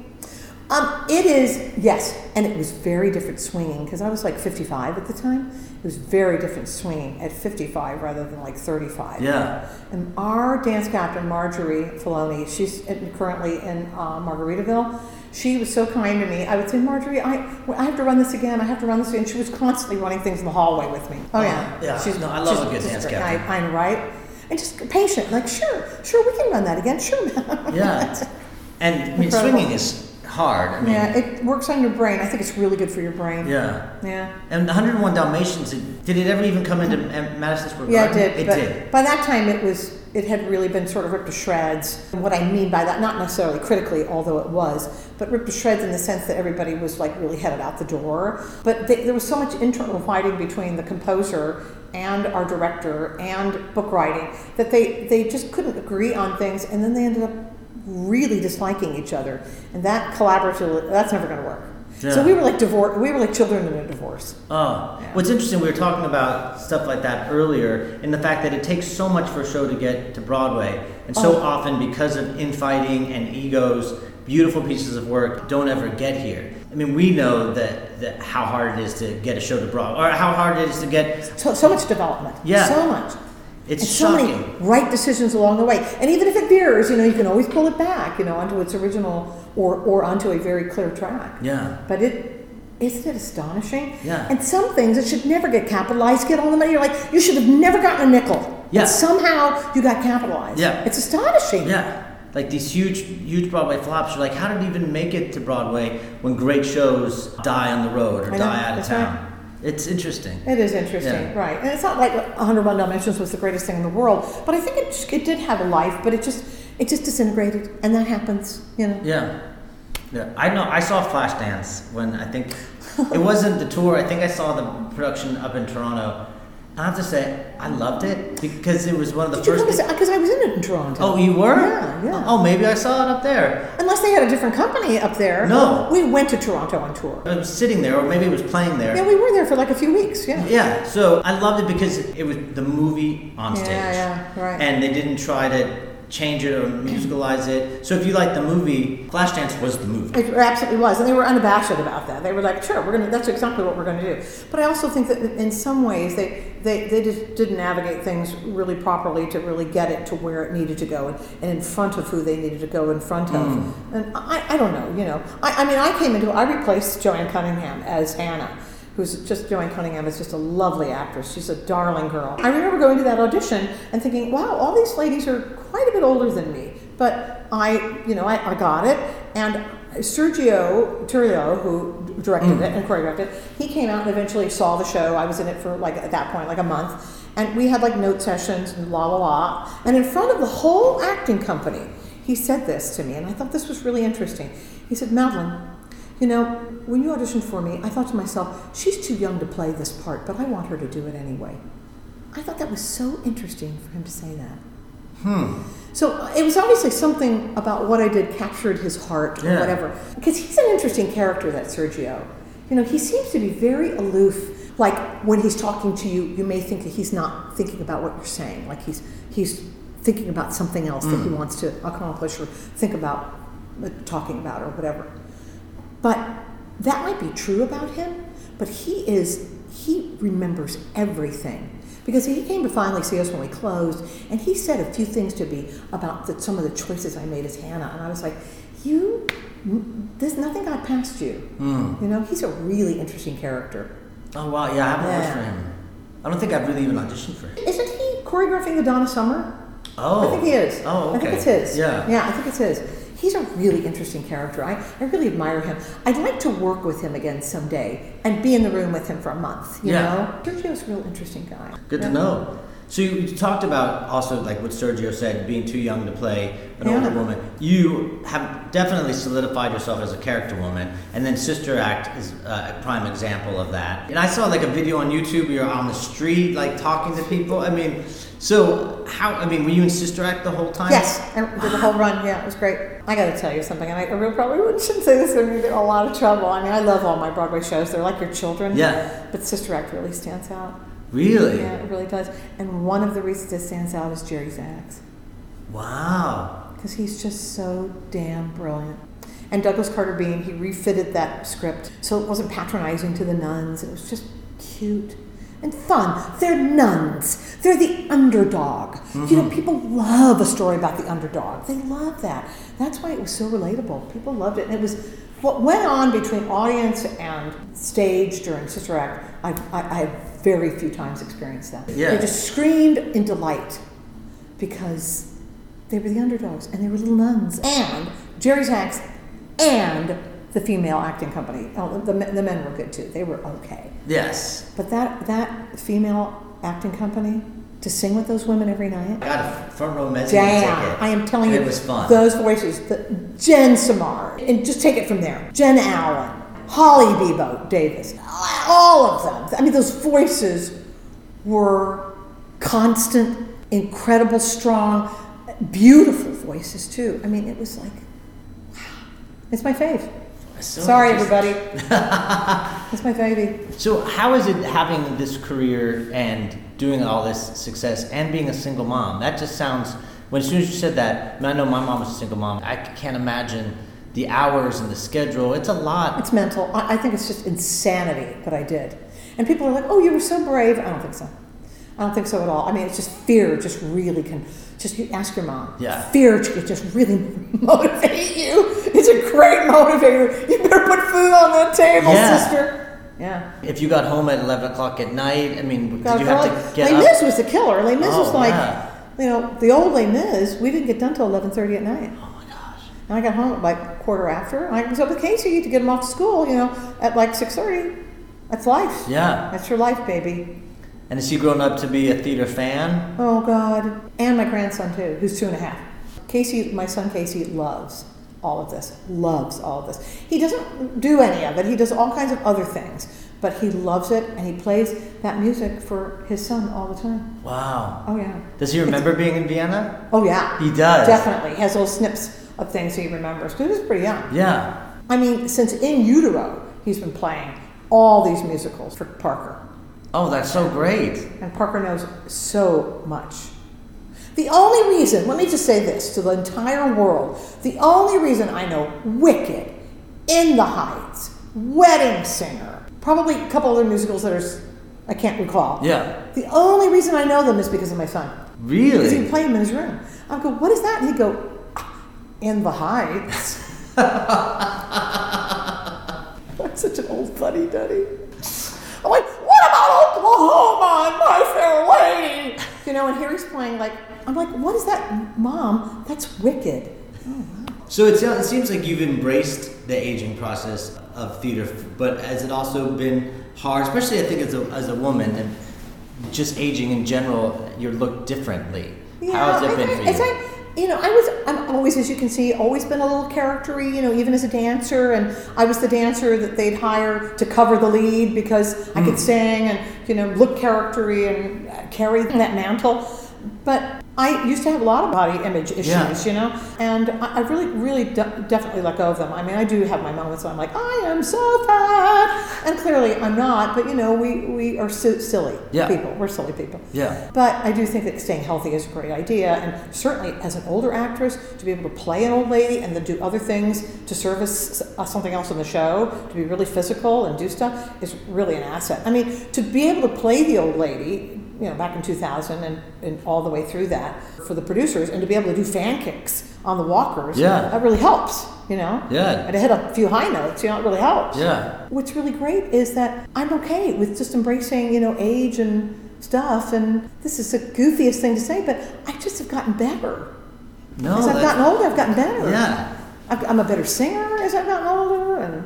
Um, it is, yes, and it was very different swinging because I was like 55 at the time. It was very different swinging at 55 rather than like 35. Yeah. And our dance captain, Marjorie Filoni, she's currently in uh, Margaritaville. She was so kind to me. I would say, Marjorie, I, I have to run this again. I have to run this again. She was constantly running things in the hallway with me. Oh, yeah. Uh, yeah. She's, no, I love a good she's dance captain. I, I'm right. And just patient, like, sure, sure, we can run that again. Sure. Yeah. And I mean, swinging is hard. I mean, Yeah, it works on your brain. I think it's really good for your brain. yeah. Yeah. And 101 Dalmatians, did it ever even come into Madison Square Garden? Yeah, it did. It did. By that time, it was it had really been sort of ripped to shreds. And what I mean by that, not necessarily critically, although it was, but ripped to shreds in the sense that everybody was like really headed out the door. But they, there was so much internal fighting between the composer and our director and book writing that they they just couldn't agree on things, and then they ended up really disliking each other. And that collaborative, that's never going to work. Yeah. So we were like divorce. We were like children in a divorce. Oh, Yeah. what's interesting, we were talking about stuff like that earlier, in the fact that it takes so much for a show to get to Broadway, and so Oh. often because of infighting and egos, beautiful pieces of work don't ever get here. I mean, we know that, that how hard it is to get a show to Broadway, or how hard it is to get. So, so much development. Yeah. So much. It's and so shocking. many right decisions along the way. And even if it veers, you know, you can always pull it back, you know, onto its original or, or onto a very clear track. Yeah. But it isn't it astonishing? Yeah. And some things that should never get capitalized get all the money. You're like, you should have never gotten a nickel. Yeah. And somehow you got capitalized. Yeah. It's astonishing. Yeah. Like these huge, huge Broadway flops. You're like, how did it even make it to Broadway when great shows die on the road or know, die out of town? right. It's interesting. It is interesting, Yeah. right? And it's not like 101 Dalmatians was the greatest thing in the world, but I think it, it did have a life, but it just it just disintegrated, and that happens, you know. Yeah. Yeah. I know I saw Flashdance when I think it wasn't the tour. I think I saw the production up in Toronto. I have to say, I loved it because it was one of the Did first. Because uh, I was in it in Toronto. oh, you were? Yeah, yeah. Oh, oh, maybe I saw it up there. Unless they had a different company up there. No. We went to Toronto on tour. I was sitting there, or maybe it was playing there. Yeah, we were there for like a few weeks. Yeah. Yeah, so I loved it because it was the movie on stage. Yeah, stage. yeah, right. And they didn't try to change it or musicalize it. So if you like the movie, Flashdance was the movie. It absolutely was, and they were unabashed about that. They were like, "Sure, we're gonna. That's exactly what we're going to do." But I also think that in some ways they they, they just didn't navigate things really properly to really get it to where it needed to go and, and in front of who they needed to go in front of. Hmm. And I, I don't know, you know. I, I mean, I came into I replaced Joanne Cunningham as Hannah. Who's just Joanne Cunningham is just a lovely actress. She's a darling girl. I remember going to that audition and thinking, wow, all these ladies are quite a bit older than me. But I, you know, I, I got it. And Sergio Trujillo, who directed it mm. and choreographed it, he came out and eventually saw the show. I was in it for like at that point, like a month. And we had like note sessions and la la la. And in front of the whole acting company, he said this to me, and I thought this was really interesting. He said, Madeline, you know, when you auditioned for me, I thought to myself, she's too young to play this part, but I want her to do it anyway. I thought that was so interesting for him to say that. So uh, it was obviously something about what I did captured his heart or whatever. Because he's an interesting character, that Sergio. You know, he seems to be very aloof. Like when he's talking to you, you may think that he's not thinking about what you're saying. Like he's he's thinking about something else that he wants to accomplish or think about uh, talking about or whatever. But that might be true about him, but he is he remembers everything. Because he came to finally see us when we closed, and he said a few things to me about the, some of the choices I made as Hannah, and I was like, "You, there's nothing got past you." Hmm. You know, he's a really interesting character. Oh wow, yeah, I haven't Yeah. for him. I don't think I've really even auditioned for him. Isn't he choreographing the Donna Summer? Oh. I think he is. Oh, okay. I think it's his. Yeah. Yeah, I think it's his. He's a really interesting character. I, I really admire him. I'd like to work with him again someday and be in the room with him for a month. You Yeah. know, Sergio's a real interesting guy. Good to know. So you, you talked about also like what Sergio said, being too young to play an Yeah. older woman. You have definitely solidified yourself as a character woman, and then Sister Act is uh, a prime example of that. And I saw like a video on YouTube. Where you're on the street, like talking to people. I mean, so how? I mean, were you in Sister Act the whole time? Yes, I did the whole run. Yeah, it was great. I got to tell you something, and I, I really probably wouldn't shouldn't say this. To get in a lot of trouble. I mean, I love all my Broadway shows. They're like your children. Yeah. But Sister Act really stands out. Really? Yeah, it really does. And one of the reasons it stands out is Jerry Zaks. Wow. because he's just so damn brilliant. And Douglas Carter Beane, he refitted that script so it wasn't patronizing to the nuns. It was just cute and fun. They're nuns. They're the underdog. You know, mm-hmm. people love a story about the underdog. They love that. That's why it was so relatable. People loved it. And it was what went on between audience and stage during Sister Act. I, I, I have very few times experienced that. Yeah. They just screamed in delight because they were the underdogs and they were little nuns. And Jerry Zaks and the female acting company. Oh, the, the men were good too. They were okay. Yes. But that that female acting company to sing with those women every night. I got a front row mezzanine Damn, ticket. I am telling you, It was fun. those voices, the, Jen Samar, and just take it from there. Jen Allen, Holly Bebo Davis, all of them. I mean, those voices were constant, incredible, strong, beautiful voices too. I mean, it was like, wow, it's my fave. So Sorry, everybody. it's my baby. So, how is it having this career and doing all this success and being a single mom? That just sounds. When as soon as you said that, I, mean, I know my mom was a single mom. I can't imagine the hours and the schedule. It's a lot. It's mental. I, I think it's just insanity that I did. And people are like, oh, you were so brave. I don't think so. I don't think so at all. I mean, it's just fear just really can, just you ask your mom. Yeah. Fear can just really motivate you. It's a great motivator. You better put food on that table, Yeah. sister. Yeah. If you got home at eleven o'clock at night, I mean, did you have to get Les up? Mis was the killer. Les Mis Oh, was like, yeah. you know, the old Les Mis, we didn't get done till 11.30 at night. Oh my gosh. And I got home at like quarter after. And I was up with Casey to get him off to school, you know, at like 6.30. That's life. Yeah. That's your life, baby. And has she grown up to be a theater fan? Oh, God. And my grandson, too, who's two and a half. Casey, my son Casey, loves all of this. Loves all of this. He doesn't do any of it, he does all kinds of other things. But he loves it, and he plays that music for his son all the time. Wow. Oh, yeah. Does he remember being in Vienna? Oh, yeah. He does. Definitely. He has little snips of things he remembers. He was pretty young. Yeah. I mean, since in utero, he's been playing all these musicals for Parker. Oh, that's so great. And Parker knows so much. The only reason, let me just say this to the entire world the only reason I know Wicked, In the Heights, Wedding Singer, probably a couple other musicals that are, I can't recall. Yeah. The only reason I know them is because of my son. Really? Because he Really? played them in his room. I go, what is that? And he'd go, "Ah, In the Heights. I'm such an old fuddy duddy. I'm like, what about Oklahoma and My Fair Lady? You know, and here he's playing like, I'm like, what is that, Mom? That's wicked. So it, sounds- it seems like you've embraced the aging process of theater, but has it also been hard, especially I think as a, as a woman, and just aging in general, you look differently. How has it I- been I- for you? You know, I was, I'm always, as you can see, always been a little charactery, you know, even as a dancer. And I was the dancer that they'd hire to cover the lead because I Hmm. could sing and, you know, look charactery and carry that mantle. But I used to have a lot of body image issues, Yeah. you know, and I, I really, really de- definitely let go of them. I mean, I do have my moments when I'm like, I am so fat, and clearly I'm not. But you know, we we are so silly Yeah. people. We're silly people. Yeah. But I do think that staying healthy is a great idea, and certainly as an older actress, to be able to play an old lady and then do other things to service something else in the show, to be really physical and do stuff, is really an asset. I mean, to be able to play the old lady, you know, back in 2000 and, and all the way through that for the producers, and to be able to do fan kicks on the walkers, Yeah. that really helps, you know? Yeah. And to hit a few high notes, you know, it really helps. Yeah. What's really great is that I'm okay with just embracing, you know, age and stuff. And this is the goofiest thing to say, but I just have gotten better. No, as I've gotten older, I've gotten better. Yeah. I've, I'm a better singer as I've gotten older. And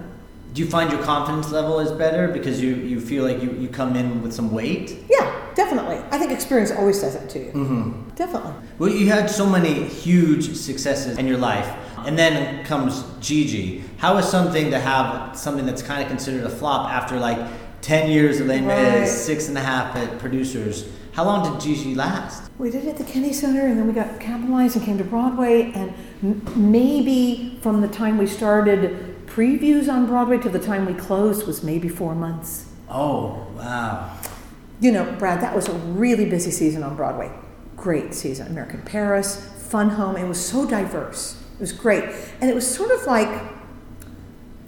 Do you find your confidence level is better because you, you feel like you, you come in with some weight? yeah, definitely. I think experience always does that to you. Mm-hmm. Definitely. Well, you had so many huge successes in your life, and then comes Gigi. How is something to have something that's kind of considered a flop after like 10 years of Les Mis, Right. six and a half at producers? How long did Gigi last? We did it at the Kennedy Center, and then we got capitalized and came to Broadway. And m- maybe from the time we started previews on Broadway to the time we closed was maybe four months. Oh, wow. You know, Brad, that was a really busy season on Broadway. Great season. American Paris, fun home. It was so diverse. It was great, and it was sort of like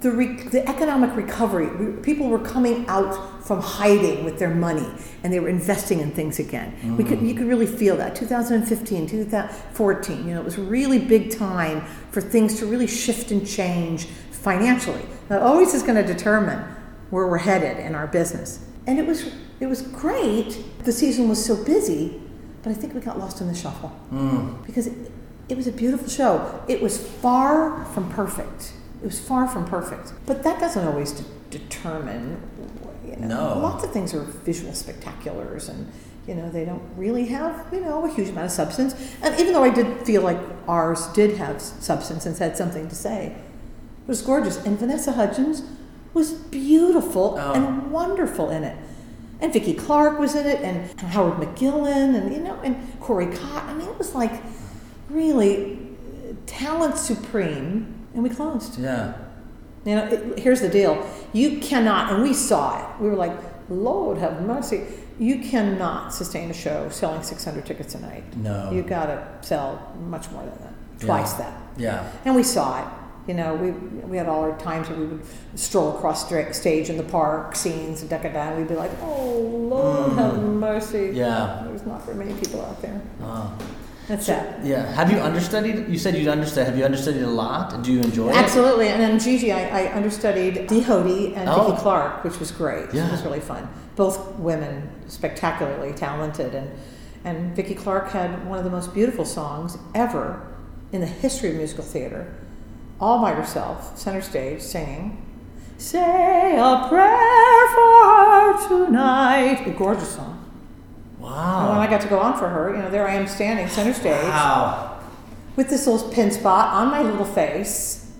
the, re- the economic recovery. We- People were coming out from hiding with their money, and they were investing in things again. We could, you could really feel that. 2015, 2014, you know, it was really big time for things to really shift and change financially. That always is going to determine where we're headed in our business. And it was, it was great. The season was so busy, but I think we got lost in the shuffle mm. because it, it was a beautiful show. It was far from perfect. It was far from perfect. But that doesn't always de- determine, you know. No. Lots of things are visual spectaculars and, you know, they don't really have, you know, a huge amount of substance. And even though I did feel like ours did have substance and had something to say, was gorgeous. And Vanessa Hudgens was beautiful Oh. and wonderful in it. And Vicki Clark was in it, and, and Howard McGillin, and you know, and Corey Cott. I mean, it was like really uh, talent supreme. And we closed. Yeah. You know, it, here's the deal: you cannot, and we saw it. We were like, "Lord have mercy." You cannot sustain a show selling 600 tickets a night. No. You've got to sell much more than that, twice Yeah. that. Yeah. And we saw it. You know, we, we had all our times where we would stroll across stra- stage in the park, scenes, and and we'd be like, oh, Lord have mercy. Mm. Yeah. There's not very many people out there. Oh. That's it. Yeah. Have you understudied? You said you'd understudied. Have you understudied a lot? Do you enjoy it? Absolutely. And then Gigi, I, I understudied Dee Hoty and Oh. Vicki Clark, which was great. Yeah. It was really fun. Both women spectacularly talented. And, and Vicki Clark had one of the most beautiful songs ever in the history of musical theater, all by herself, center stage, singing. Say a prayer for her tonight. A gorgeous song. Wow. And when I got to go on for her, you know, there I am standing center stage Wow. with this little pin spot on my little face,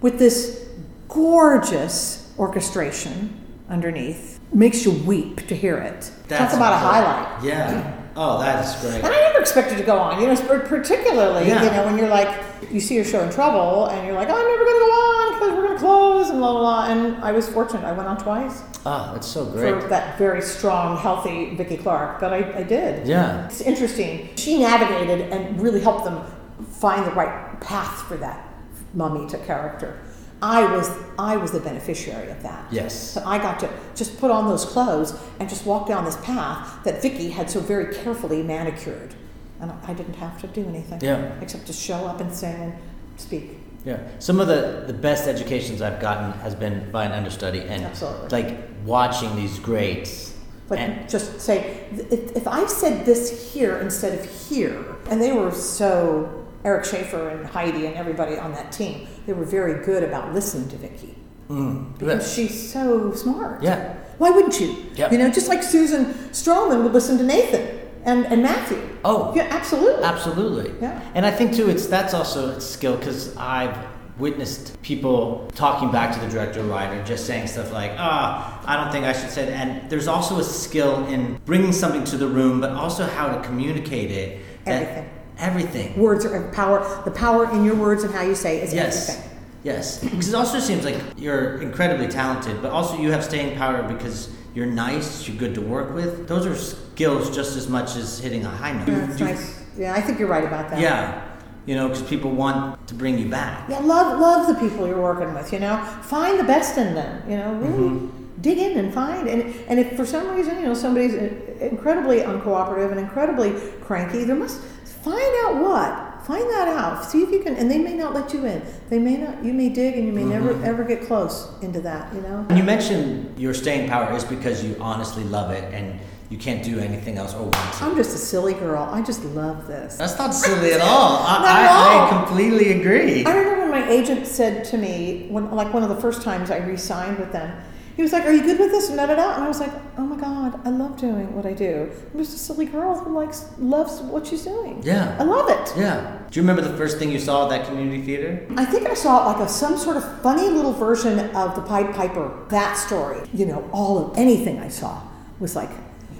with this gorgeous orchestration underneath. Makes you weep to hear it. Talk about a highlight. Yeah. Oh, that is great. And I never expected to go on, you know, particularly, Yeah. you know, when you're like, you see your show in trouble and you're like, oh, I'm never going to go on because we're going to close and blah, blah, blah. And I was fortunate. I went on twice Oh, that's so great. for that very strong, healthy Vicki Clark, but I, I did. Yeah. It's interesting. She navigated and really helped them find the right path for that Mamita character. I was I was the beneficiary of that. Yes. So I got to just put on those clothes and just walk down this path that Vicky had so very carefully manicured, and I- didn't have to do anything. Yeah. Except to show up and sing and speak. Yeah. Some of the, the best educations I've gotten has been by an understudy and Absolutely. like watching these greats. But and, just say, if I said this here instead of here, and they were so, Eric Schaeffer and Heidi and everybody on that team, they were very good about listening to Vicky. mm, Because she's so smart. Yeah. Why wouldn't you? Yep. You know, just like Susan Stroman would listen to Nathan and, and Matthew. Oh. Yeah, absolutely. Absolutely. Yeah. And I think too, it's that's also a skill because I've witnessed people talking back to the director or writer, just saying stuff like, "Ah, I don't think I should say that." And there's also a skill in bringing something to the room, but also how to communicate it. that- Everything. Everything. Words are power. The power in your words and how you say is Yes. everything. Yes. Because it also seems like you're incredibly talented, but also you have staying power because you're nice, you're good to work with. Those are skills just as much as hitting a high note. Yeah, you- nice. Yeah, I think you're right about that. Yeah. You know, because people want to bring you back. Yeah, love love the people you're working with. You know, find the best in them. You know, really Mm-hmm. dig in and find. And and if for some reason you know somebody's incredibly uncooperative and incredibly cranky, there must find out what. Find that out. See if you can. And they may not let you in. They may not. You may dig, and you may Mm-hmm. never ever get close into that. You know. And you mentioned your staying power is because you honestly love it and you can't do anything else or want to. I'm just a silly girl. I just love this. That's not silly at all. I, Not at all. I completely agree. I remember when my agent said to me, when like one of the first times I re-signed with them, he was like, "Are you good with this?" And da da da. And I was like, "Oh my god, I love doing what I do. I'm just a silly girl who likes loves what she's doing. Yeah. I love it. Yeah. Do you remember the first thing you saw at that community theater? I think I saw like a some sort of funny little version of the Pied Piper. That story, you know, all of anything I saw was like,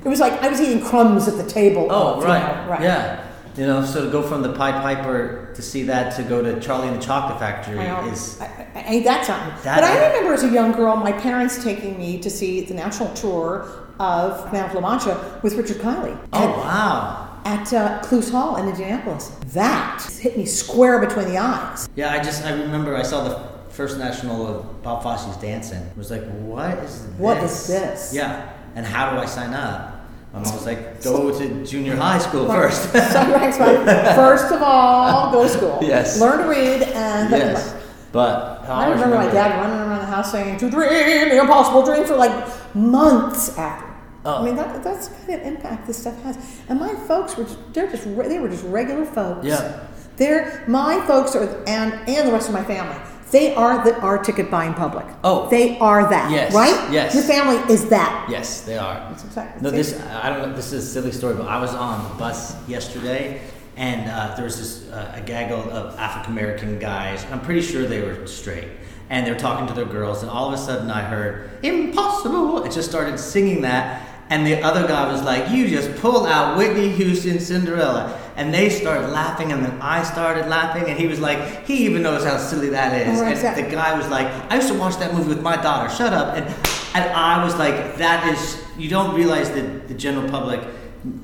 it was like I was eating crumbs at the table. Oh, you right. know, right. Yeah. You know, so to go from the Pied Piper to see that to go to Charlie and the Chocolate Factory I is I, I, ain't that something? That but I remember as a young girl, my parents taking me to see the national tour of Man of La Mancha with Richard Kiley. Oh wow. at uh, Clowes Hall in Indianapolis. That hit me square between the eyes. Yeah, I just I remember I saw the first national of Bob Fosse's dancing. I was like, what is this? What is this? Yeah, and how do I sign up? And I was like, go to junior high school first. so right, so First of all, go to school. Yes. Learn to read and yes, but I always remember my dad running around the house saying, "To dream the impossible dream" for like months after. Oh. I mean, that, that's the kind of impact this stuff has. And my folks were just—they're just they were just regular folks. Yeah. They're my folks are and and the rest of my family. They are the our ticket buying public. Oh. they are that. Yes, Right. yes. Your family is that. Yes, they are. That's exactly- No, this I don't know. This is a silly story, but I was on the bus yesterday, and uh, there was this uh, a gaggle of African American guys. I'm pretty sure they were straight, and they were talking to their girls, and all of a sudden I heard "Impossible." It just started singing that, and the other guy was like, "You just pulled out Whitney Houston Cinderella." And they started laughing, and then I started laughing, and he was like, "He even knows how silly that is." Oh, and exactly. the guy was like, "I used to watch that movie with my daughter. Shut up!" And and I was like, "That is." You don't realize that the general public,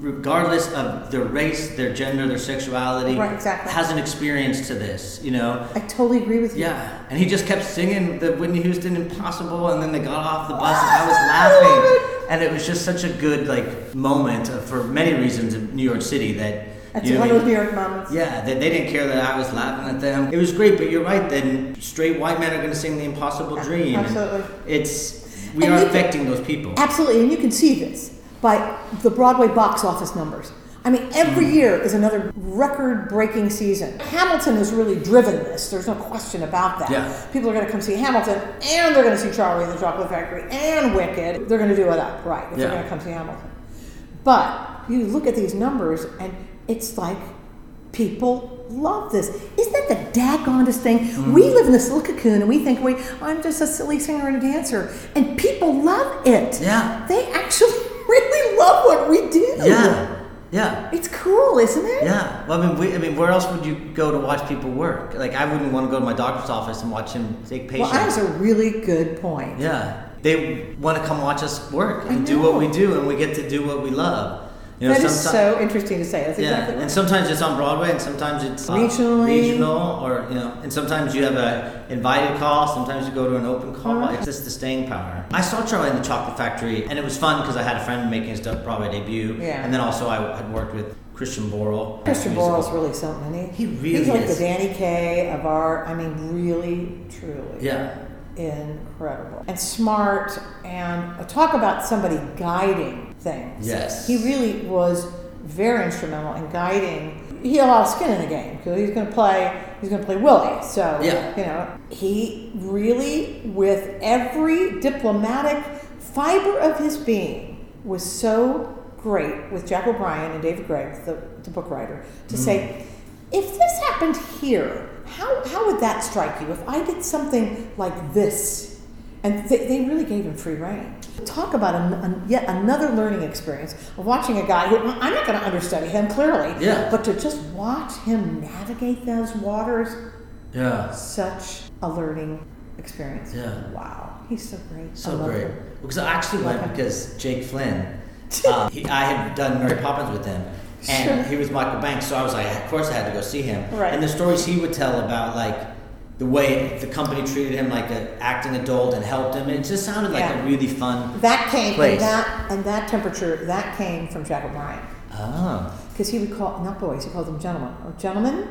regardless of their race, their gender, their sexuality, Right, exactly. has an experience to this. You know. I totally agree with you. Yeah, and he just kept singing the Whitney Houston "Impossible," and then they got off the bus, and I was laughing, oh and it was just such a good like moment for many reasons in New York City that That's you know, one of those New York moments. yeah, they, they didn't care that I was laughing at them. It was great, but you're right. Then straight white men are going to sing the impossible dream. Absolutely. It's we And are you can- affecting those people. Absolutely, and you can see this by the Broadway box office numbers. I mean, every year is another record breaking season. Hamilton has really driven this, there's no question about that. Yeah. People are going to come see Hamilton, and they're going to see Charlie and the Chocolate Factory, and Wicked. They're going to do it up, right, if Yeah. they're going to come see Hamilton. But you look at these numbers, and it's like people love this. Isn't that the daggondest thing? Mm-hmm. We live in this little cocoon, and we think, "Wait, I'm just a silly singer and a dancer," and people love it. Yeah. They actually really love what we do. Yeah, yeah, It's cool, isn't it? yeah. Well, I mean, we, I mean, where else would you go to watch people work? Like, I wouldn't want to go to my doctor's office and watch him take Well, patients. that was a really good point. yeah, they want to come watch us work and do what we do, and we get to do what we love. You know, that is so interesting to say. That's Yeah, exactly and sometimes it's on Broadway, and sometimes it's uh, regional, or you know, and sometimes you have a invited call. Sometimes you go to an open call. Uh-huh. It's just the staying power. I saw Charlie in the Chocolate Factory, and it was fun because I had a friend making his Broadway debut, Yeah. and then also I had worked with Christian Borle. Christian. Borle's really something, he? He really He's like is. the Danny Kaye of our, I mean, really, truly. Yeah, incredible and smart and talk about somebody guiding things Yes. he really was very instrumental in guiding he had a lot of skin in the game because he's going to play he's going to play willy so Yeah. you know he really with every diplomatic fiber of his being was so great with jack o'brien and david greig the, the book writer to say mm. if this happened here, how, how would that strike you? If I did something like this, and they, they really gave him free reign. Talk about an, an, yet another learning experience of watching a guy who I'm not going to understudy him clearly, Yeah. but to just watch him navigate those waters, yeah, such a learning experience. Yeah. Wow, he's so great. So great. him. Because I actually went because Jake Flynn, um, he, I had done Mary Poppins with him, and Sure. he was Michael Banks, so I was like, of course I had to go see him. Right. And the stories he would tell about like the way the company treated him like an acting adult and helped him, it just sounded like Yeah. a really fun. That came Place. and that and that temperature that came from Jack O'Brien. Oh, because he would call not boys, he called them gentlemen. Oh, gentlemen,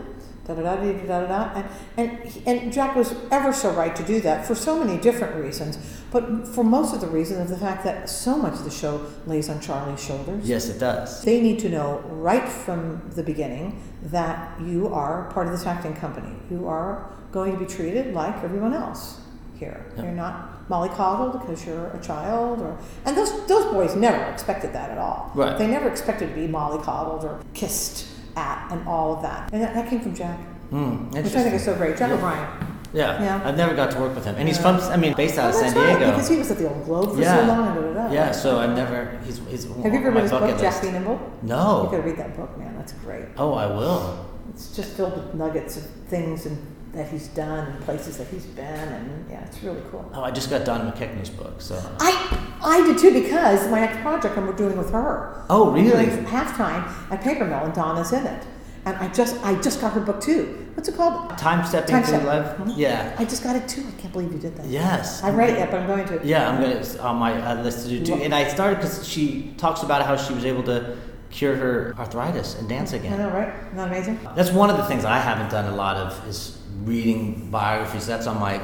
da da da da da da. And and and Jack was ever so right to do that for so many different reasons, but for most of the reason of the fact that so much of the show lays on Charlie's shoulders. yes, it does. They need to know right from the beginning that you are part of this acting company. You are going to be treated like everyone else here. Yeah. You're not mollycoddled because you're a child, or and those those boys never expected that at all. Right. They never expected to be mollycoddled or kissed at and all of that. And that, that came from Jack, Hmm, which I think is so great. Jack Yeah. O'Brien. Yeah. Yeah. I've never got to work with him, and he's Yeah. from. I mean, based out Oh, of that's San right, Diego. because he was at the Old Globe for yeah. so long. Da, da, da. Yeah. So I've never. He's. he's Have you ever read his book, Jack. Be Nimble? No. You gotta read that book, man. That's great. Oh, I will. It's just filled with nuggets of things and that he's done and places that he's been, and yeah, it's really cool. Oh, I just got Donna McKechnie's book, so. I I did too because my next project I'm doing with her. Oh, I'm really? doing halftime at Paper Mill, and Donna's in it. And I just I just got her book too. What's it called? Time stepping Time through life. Mhm. Yeah. I just got it too. I can't believe you did that. Yes. I read it yet, but I'm going to. Yeah, I'm gonna it's on my uh, list to do too. And I started because she talks about how she was able to cure her arthritis and dance again. I know, right? Isn't that amazing? That's one of the things I haven't done a lot of is reading biographies. That's on my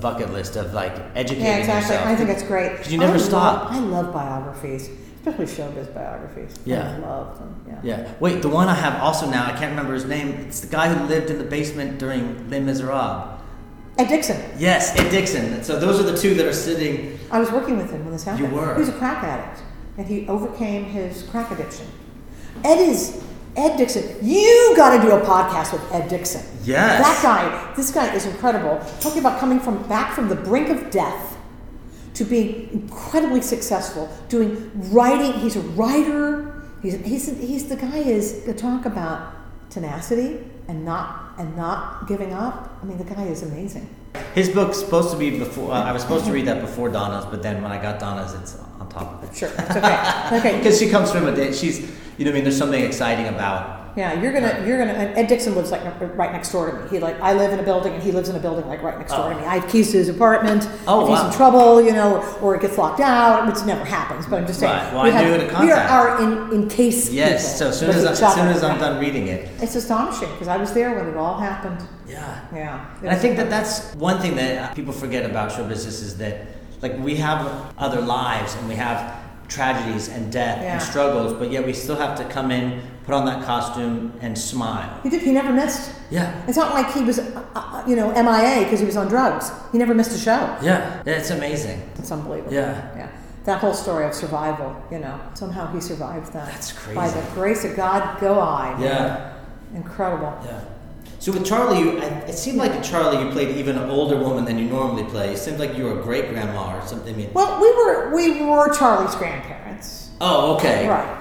bucket list of like educating Yeah, exactly. yourself. I think it's great. 'Cause you never I stop. Love, I love biographies, especially showbiz biographies. Yeah. I love them. Yeah. Yeah. Wait, the one I have also now, I can't remember his name. It's the guy who lived in the basement during Les Miserables. Ed Dixon. Yes, Ed Dixon. So those are the two that are sitting. I was working with him when this happened. You were? He was a crack addict, and he overcame his crack addiction. Ed is Ed Dixon. You got to do a podcast with Ed Dixon. Yes. That guy. This guy is incredible. Talking about coming from back from the brink of death to being incredibly successful, doing writing. He's a writer. He's he's he's the guy is to talk about tenacity and not and not giving up. I mean, the guy is amazing. His book's supposed to be before. Uh, I was supposed to read that before Donna's, but then when I got Donna's, it's on top of it. Sure, it's okay. Okay, Because she comes from a day. She's, you know, what I mean, there's something exciting about. Yeah, you're gonna, you're gonna. and Ed Dixon lives like right next door to me. He like, I live in a building, and he lives in a building like right next door to oh. me. I have keys to his apartment. Oh, if he's in trouble, you know, or it gets locked out, which never happens. But I'm just saying, Right, well, we I knew have, to we are, in in case. Yes. So as soon as, I, as soon as I'm done reading it. it's astonishing because I was there when it all happened. Yeah. Yeah, And I think that that's one thing that people forget about show business is that, like, we have other lives and we have tragedies and death Yeah. and struggles, but yet we still have to come in, put on that costume, and smile. he did. He never missed. Yeah. It's not like he was, uh, uh, you know, MIA because he was on drugs. He never missed a show. Yeah. It's amazing. It's unbelievable. Yeah. Yeah. That whole story of survival, you know, somehow he survived that. That's crazy. By the grace of God, go I. Yeah. Incredible. Yeah. So with Charlie, you, I, it seemed like in Charlie you played even an older woman than you normally play. It seemed like you were a great grandma or something. I mean, Well, we were we were Charlie's grandparents. oh, okay. Right.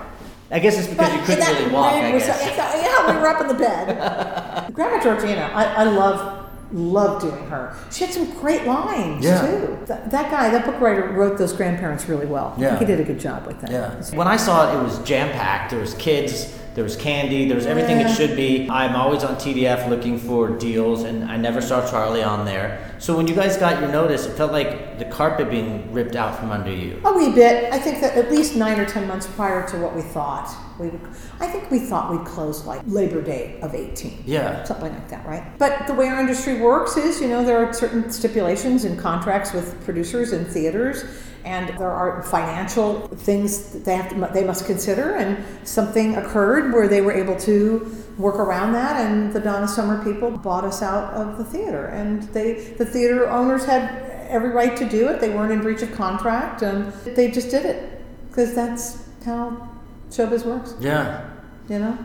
I guess it's because you couldn't really walk. I guess. yeah, we were up in the bed. Grandma Georgina, I, I love love doing her. She had some great lines Yeah. too. That, that guy, that book writer, wrote those grandparents really well. Yeah. I think he did a good job with that. Yeah. When I saw it, it was jam packed. There was kids, there was candy, there was everything it should be. I'm always on TDF looking for deals, and I never saw Charlie on there. So when you guys got your notice, it felt like the carpet being ripped out from under you. A wee bit. I think that at least nine or ten months prior to what we thought, we would, I think we thought we'd close like Labor Day of 18. Yeah. Something like that, right? But the way our industry works is, you know, there are certain stipulations and contracts with producers and theaters, and there are financial things that they have to, they must consider. And something occurred where they were able to work around that, and the Donna Summer people bought us out of the theater, and they the theater owners had every right to do it. They weren't in breach of contract, and they just did it because that's how showbiz works. Yeah. You know.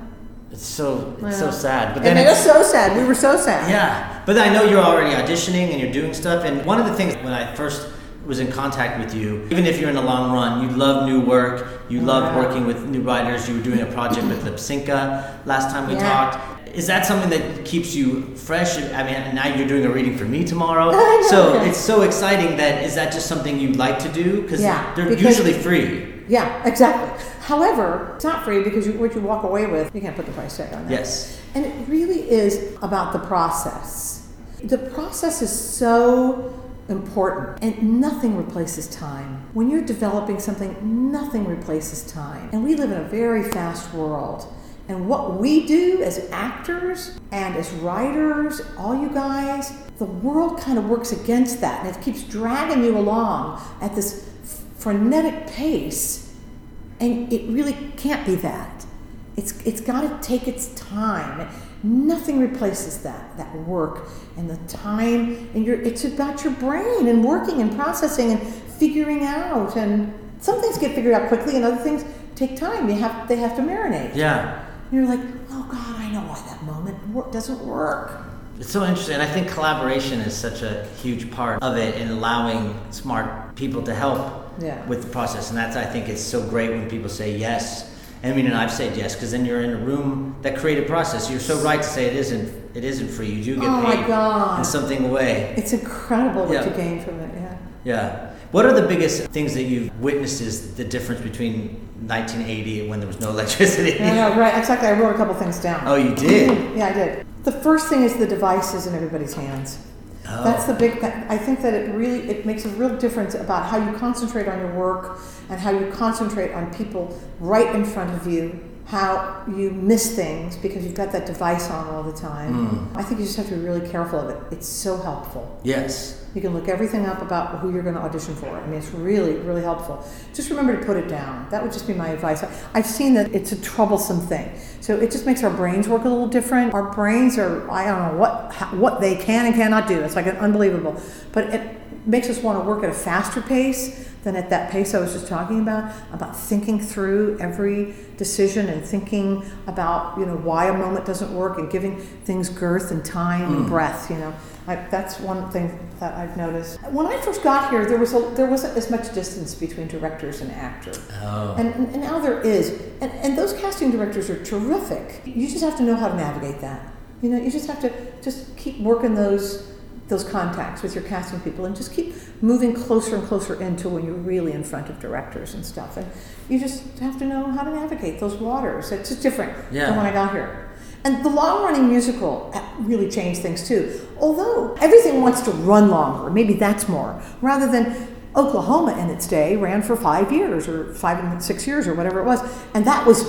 It's so it's so sad. But It then made it's, us so sad. We were so sad. Yeah, but I know you're already auditioning and you're doing stuff. And one of the things when I first was in contact with you, even if you're in the long run, you love new work. You love working with new writers. You were doing a project with Lypsinka last time we Yeah. talked. Is that something that keeps you fresh? I mean, now you're doing a reading for me tomorrow. So it's so exciting that is that just something you'd like to do? Because Yeah, they're because- usually free. Yeah, exactly. However, it's not free because you, what you walk away with, you can't put the price tag on that. Yes. And it really is about the process. The process is so important and nothing replaces time. When you're developing something, nothing replaces time. And we live in a very fast world. And what we do as actors and as writers, all you guys, the world kind of works against that and it keeps dragging you along at this frenetic pace. And it really can't be that. It's, it's got to take its time. Nothing replaces that, that work and the time. And your, it's about your brain and working and processing and figuring out. And some things get figured out quickly and other things take time. You have, they have to marinate. Yeah. And you're like, oh God, I know why that moment doesn't work. It's so interesting. And I think collaboration is such a huge part of it in allowing smart people to help Yeah. with the process. And that's, I think, it's so great when people say yes. I mean, and I've said yes because then you're in a room that creative process. You're so right to say it isn't It isn't free. You do get Oh my God. in something away. It's incredible what Yeah. you gain from it. Yeah. Yeah. What are the biggest things that you've witnessed is the difference between 1980 when there was no electricity? I know, right? Exactly. I wrote a couple things down. Oh, you did? Yeah, I did. The first thing is the devices in everybody's hands. Oh. That's the big. I think that it really it makes a real difference about how you concentrate on your work and how you concentrate on people right in front of you. How you miss things because you've got that device on all the time. Hmm. I think you just have to be really careful of it. It's so helpful. Yes. You can look everything up about who you're going to audition for. I mean, it's really, really helpful. Just remember to put it down. That would just be my advice. I've seen that it's a troublesome thing. So it just makes our brains work a little different. Our brains are, I don't know what, what they can and cannot do. It's like an unbelievable. But it makes us want to work at a faster pace than at that pace I was just talking about, about thinking through every decision and thinking about, you know, why a moment doesn't work and giving things girth and time and mm. breath, you know. I, that's one thing that I've noticed. When I first got here, there was a, there wasn't as much distance between directors and actors. Oh. And, and now there is. And, and those casting directors are terrific. You just have to know how to navigate that. You know, you just have to just keep working those those contacts with your casting people and just keep moving closer and closer into when you're really in front of directors and stuff. And you just have to know how to navigate those waters. It's just different Yeah. than when I got here. And the long running musical uh, really changed things too. Although everything wants to run longer, maybe that's more, rather than Oklahoma in its day ran for five years or five and six years or whatever it was. And that was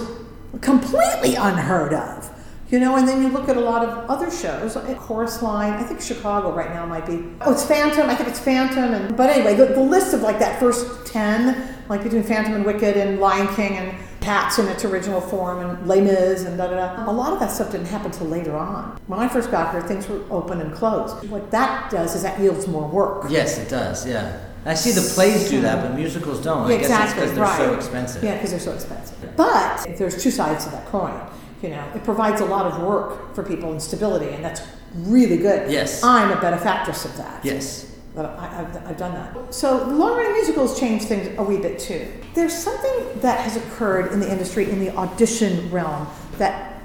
completely unheard of. You know, and then you look at a lot of other shows, Chorus Line. I think Chicago right now might be. Oh, it's Phantom. I think it's Phantom. And but anyway, the, the list of like that first ten, like between Phantom and Wicked and Lion King and Cats in its original form and Les Mis and da da da. A lot of that stuff didn't happen till later on. When I first got here, things were open and closed. What that does is that yields more work. Yes, it does. Yeah. I see the plays do that, but musicals don't. Yeah, I guess exactly, it's because they're so right. expensive. Yeah, because they're so expensive. But there's two sides to that coin. You know, it provides a lot of work for people and stability, and that's really good. Yes. I'm a benefactress of that. Yes. But I, I've, I've done that. So long running musicals change things a wee bit too. There's something that has occurred in the industry in the audition realm that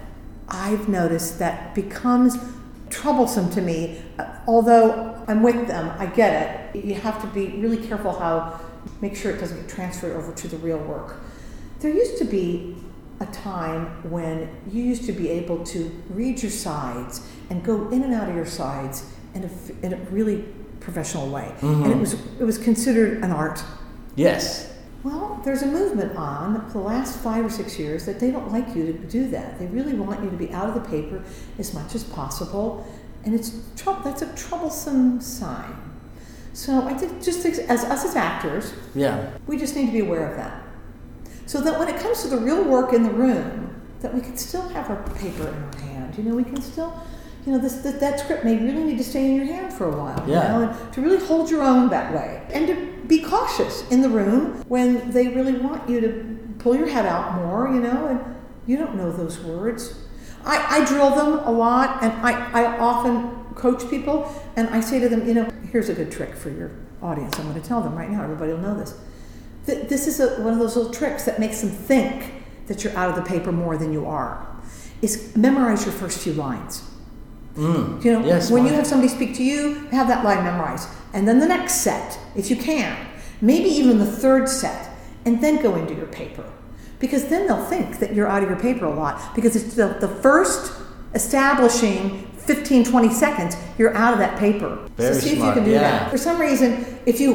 I've noticed that becomes troublesome to me. Although I'm with them, I get it. You have to be really careful how make sure it doesn't get transferred over to the real work. There used to be a time when you used to be able to read your sides and go in and out of your sides in a, in a really professional way, and it mm-hmm. was it was considered an art. Yes. Well, there's a movement on for the last five or six years that they don't like you to do that. They really want you to be out of the paper as much as possible, and it's trou- that's a troublesome sign. So I think just as, as us as actors, Yeah. we just need to be aware of that. So that when it comes to the real work in the room, that we can still have our paper in our hand. You know, we can still, you know, this, that, that script may really need to stay in your hand for a while. Yeah. You know, and to really hold your own that way. And to be cautious in the room when they really want you to pull your head out more, you know, and you don't know those words. I, I drill them a lot, and I, I often coach people, and I say to them, you know, here's a good trick for your audience. I'm going to tell them right now, everybody will know this. Th- This is a, one of those little tricks that makes them think that you're out of the paper more than you are. Is memorize your first few lines. Mm. You know, Yes, when you have somebody speak to you, have that line memorized. And then the next set, if you can, maybe even the third set, and then go into your paper. Because then they'll think that you're out of your paper a lot. Because it's the, the first establishing 15, 20 seconds, you're out of that paper. Very so see if smart, you can do yeah. that. For some reason, if you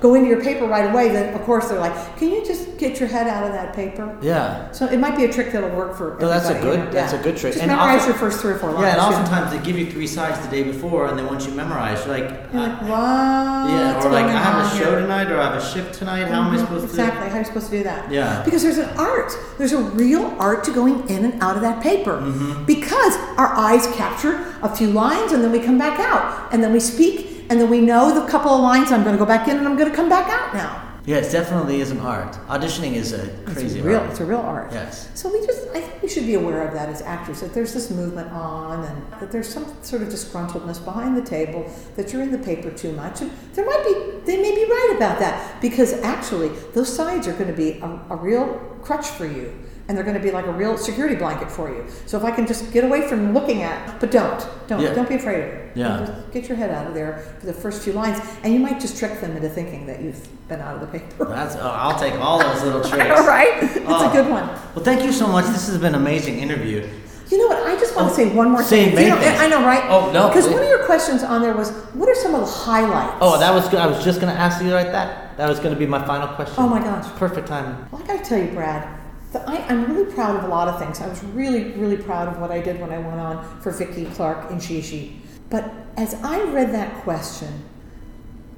go into your paper right away, then of course they're like, can you just get your head out of that paper? Yeah. So it might be a trick that'll work for. No, that's a good- you know? that's Yeah. a good trick. Just And memorize often- your first three or four lines. Yeah, and oftentimes they give you three sides the day before, and then once you memorize, you're like, You're uh, like, what? yeah, or like, I have a show on tonight, or I have a shift tonight. How am I here? supposed Exactly. How are you supposed to do that? Yeah. Because there's an art. There's a real art to going in and out of that paper. Mm-hmm. Because our eyes capture a few lines and then we come back out. And then we speak and then we know the couple of lines I'm going to go back in and I'm going to come back out now. Yeah, it definitely is an art. Auditioning is a It's crazy a real, art. it's a real art. Yes. So we just, I think we should be aware of that as actors, that there's this movement on and that there's some sort of disgruntledness behind the table, that you're in the paper too much. And there might be, they may be right about that because actually those sides are going to be a, a real crutch for you and they're going to be like a real security blanket for you. So if I can just get away from looking at, but don't, don't, Yeah. don't be afraid of it. Yeah. Just get your head out of there for the first few lines, and you might just trick them into thinking that you've been out of the paper. That's, oh, I'll take all those little tricks. All right, it's Oh. a good one. Well, thank you so much. This has been an amazing interview. You know what? I just want Oh, to say one more thing. You know. I know, right? Oh, no, Because one of your questions on there was, what are some of the highlights? Oh, that was good. I was just going to ask you right that. That was going to be my final question. Oh my gosh. Perfect timing. Well, I got to tell you, Brad, that I, I'm really proud of a lot of things. I was really, really proud of what I did when I went on for Vicky Clark in Gigi. But as I read that question,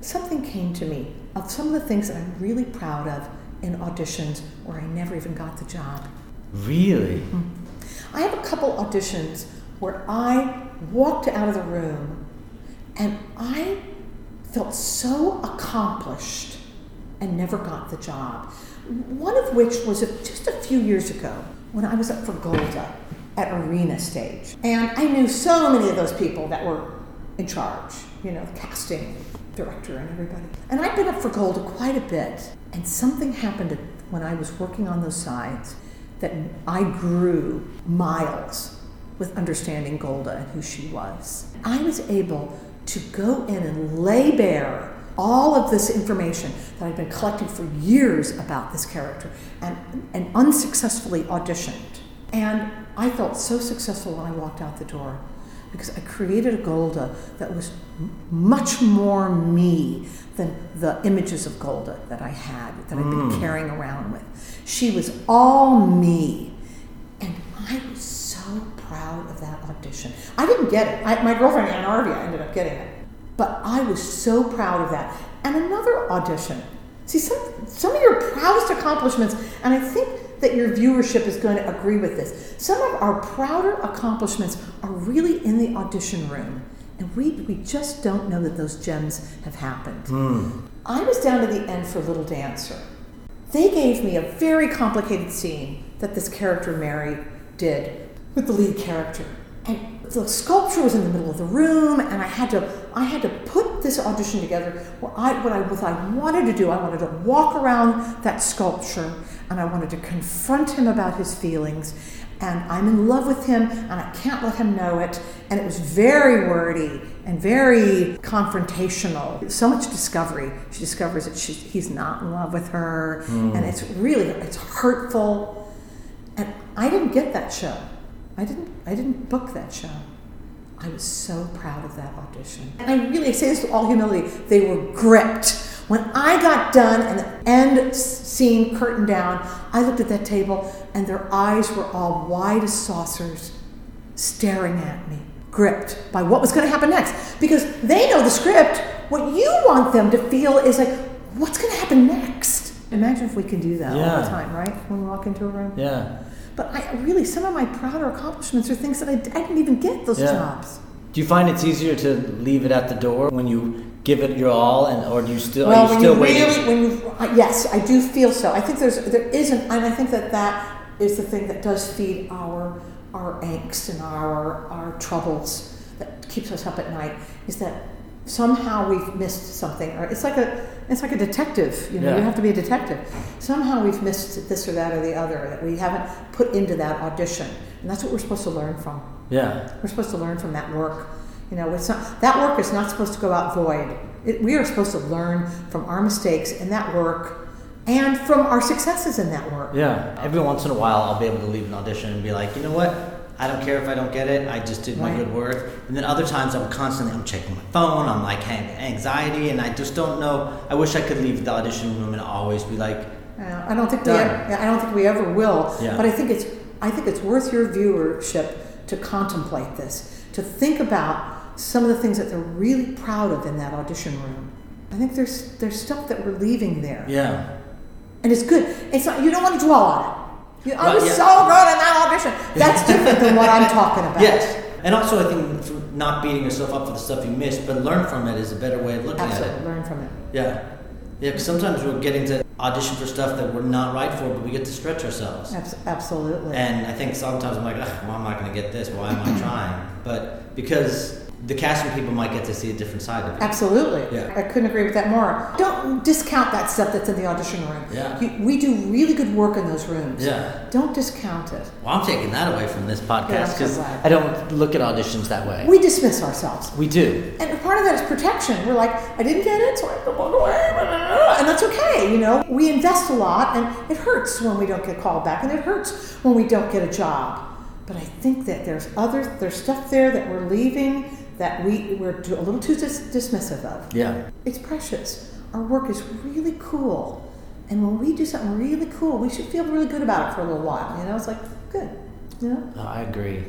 something came to me of some of the things that I'm really proud of in auditions where I never even got the job. Really? Mm-hmm. I have a couple auditions where I walked out of the room and I felt so accomplished and never got the job. One of which was just a few years ago when I was up for Golda at Arena Stage. And I knew so many of those people that were in charge, you know, casting director and everybody. And I'd been up for Golda quite a bit. And something happened when I was working on those sides that I grew miles with understanding Golda and who she was. I was able to go in and lay bare all of this information that I'd been collecting for years about this character and, and unsuccessfully auditioned. And I felt so successful when I walked out the door because I created a Golda that was much more me than the images of Golda that I had, that I'd been mm. carrying around with. She was all me. And I was so proud of that audition. I didn't get it. I, my girlfriend Ann Arvia ended up getting it. But I was so proud of that. And another audition. See, some, some of your proudest accomplishments, and I think that your viewership is going to agree with this. Some of our prouder accomplishments are really in the audition room. And we, we just don't know that those gems have happened. Hmm. I was down to the end for Little Dancer. They gave me a very complicated scene that this character Mary did with the lead character. And the sculpture was in the middle of the room, and I had to I had to put this audition together where I what I what I wanted to do, I wanted to walk around that sculpture and I wanted to confront him about his feelings. And I'm in love with him and I can't let him know it. And it was very wordy and very confrontational. So much discovery. She discovers that she, he's not in love with her, and hmm. it's really it's hurtful. And I didn't get that show. I didn't. I didn't book that show. I was so proud of that audition. And I really say this with all humility. They were gripped. When I got done and the end scene curtain down, I looked at that table and their eyes were all wide as saucers, staring at me, gripped by what was going to happen next. Because they know the script. What you want them to feel is like, what's going to happen next? Imagine if we can do that all the time, right? When we walk into a room. Yeah. But I really, some of my prouder accomplishments are things that I, I didn't even get those Yeah. jobs. Do you find it's easier to leave it at the door when you give it your all, and or do you still well, are you when still you waiting? really, when you, uh, yes, I do feel so. I think there's, there isn't, and I think that that is the thing that does feed our, our angst and our, our troubles that keeps us up at night. Is that somehow we've missed something, or it's like a, it's like a detective. You know, Yeah. you have to be a detective. Somehow we've missed this or that or the other that we haven't put into that audition, and that's what we're supposed to learn from. yeah. We're supposed to learn from that work. You know, it's not, that work is not supposed to go out void. It, we are supposed to learn from our mistakes in that work and from our successes in that work. Yeah. Every once in a while, I'll be able to leave an audition and be like, you know what? I don't care if I don't get it. I just did my Right. good work. And then other times, I'm constantly I'm checking my phone. I'm like anxiety, and I just don't know. I wish I could leave the audition room and always be like, Uh, I don't think we ever, I don't think we ever will. Yeah. But I think it's I think it's worth your viewership to contemplate this, to think about some of the things that they're really proud of in that audition room. I think there's there's stuff that we're leaving there. yeah, And it's good. It's not you don't want to dwell on it. You, I Well, was yeah. so good in that audition. That's different than what I'm talking about. yes. And also, I think not beating yourself up for the stuff you missed, but learn from it is a better way of looking at Absolutely, it. learn from it. Yeah. Yeah, because sometimes we're getting to audition for stuff that we're not right for, but we get to stretch ourselves. Absolutely. And I think sometimes I'm like, "Ugh, well, I'm not going to get this. Why am I trying? But because the casting people might get to see a different side of it. Absolutely. Yeah. I couldn't agree with that more. Don't discount that stuff that's in the audition room. Yeah. You, we do really good work in those rooms. Yeah. Don't discount it. Well, I'm taking that away from this podcast because glad. I don't look at auditions that way. We dismiss ourselves. We do. And part of that is protection. We're like, I didn't get it, so I have to walk away. And that's okay, you know. We invest a lot, and it hurts when we don't get called back, and it hurts when we don't get a job. But I think that there's other, there's stuff there that we're leaving that we, we're a little too dis- dismissive of. Yeah. It's precious. Our work is really cool. And when we do something really cool, we should feel really good about it for a little while. You know, it's like, good. You know? Oh, I agree.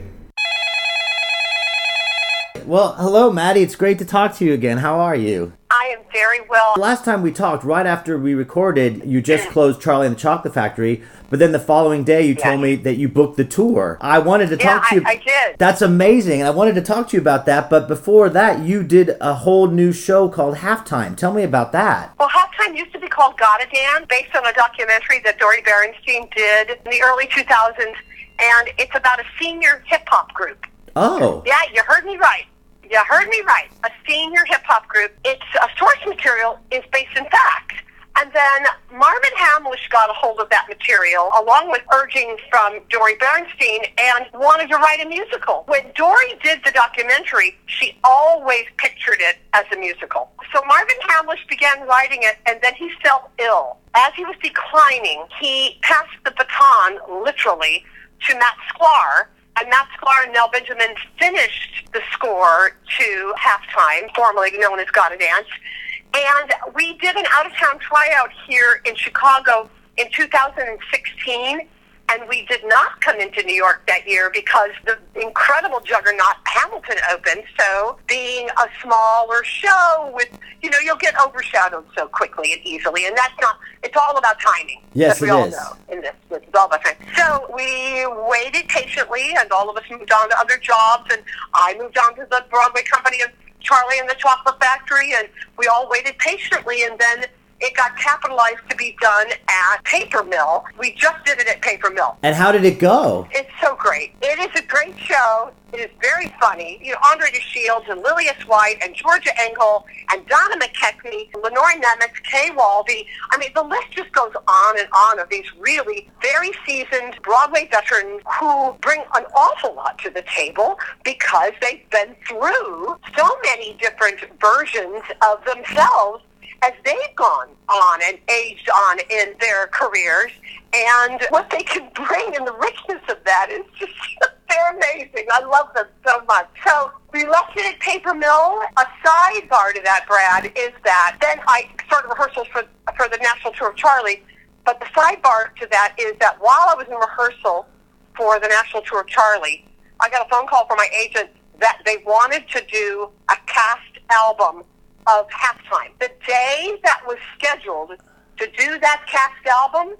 Well, hello, Maddie. It's great to talk to you again. How are you? I am very well. Last time we talked, right after we recorded, you just mm. closed Charlie and the Chocolate Factory, but then the following day you told me that you booked the tour. I wanted to Yeah, talk to I- you. I did. That's amazing. I wanted to talk to you about that, but before that, you did a whole new show called Halftime. Tell me about that. Well, Halftime used to be called Gotta Dance, based on a documentary that Dori Berinstein did in the early 2000s, and it's about a senior hip hop group. Oh. Yeah, you heard me right. You heard me right. A senior hip hop group. Its uh, source material is based in fact. And then Marvin Hamlisch got a hold of that material along with urging from Dori Berinstein and wanted to write a musical. When Dori did the documentary, she always pictured it as a musical. So Marvin Hamlisch began writing it and then he fell ill. As he was declining, he passed the baton, literally, to Matt Sklar, and Sklar and Nell Benjamin finished the score to halftime, formerly known as Gotta Dance. And we did an out of town tryout here in Chicago in 2016. And we did not come into New York that year because the incredible juggernaut Hamilton opened. So being a smaller show with, you know, you'll get overshadowed so quickly and easily. And that's not, it's all about timing. Yes, as we it all is. know in this. It's all about timing. So we waited patiently, and all of us moved on to other jobs, and I moved on to the Broadway company of Charlie and the Chocolate Factory, and we all waited patiently, and then it got capitalized to be done at Paper Mill. We just did it at Paper Mill. And how did it go? It's so great. It is a great show. It is very funny. You know, André De Shields and Lillias White and Georgia Engel and Donna McKechnie, Lenora Nemetz, Kay Walbye. I mean, the list just goes on and on of these really very seasoned Broadway veterans who bring an awful lot to the table because they've been through so many different versions of themselves as they've gone on and aged on in their careers and what they can bring and the richness of that is just they're amazing. I love them so much. So we left it at Paper Mill. A sidebar to that, Brad, is that then I started rehearsals for for the national tour of Charlie. But the sidebar to that is that while I was in rehearsal for the national tour of Charlie, I got a phone call from my agent that they wanted to do a cast album of halftime. The day that was scheduled to do that cast album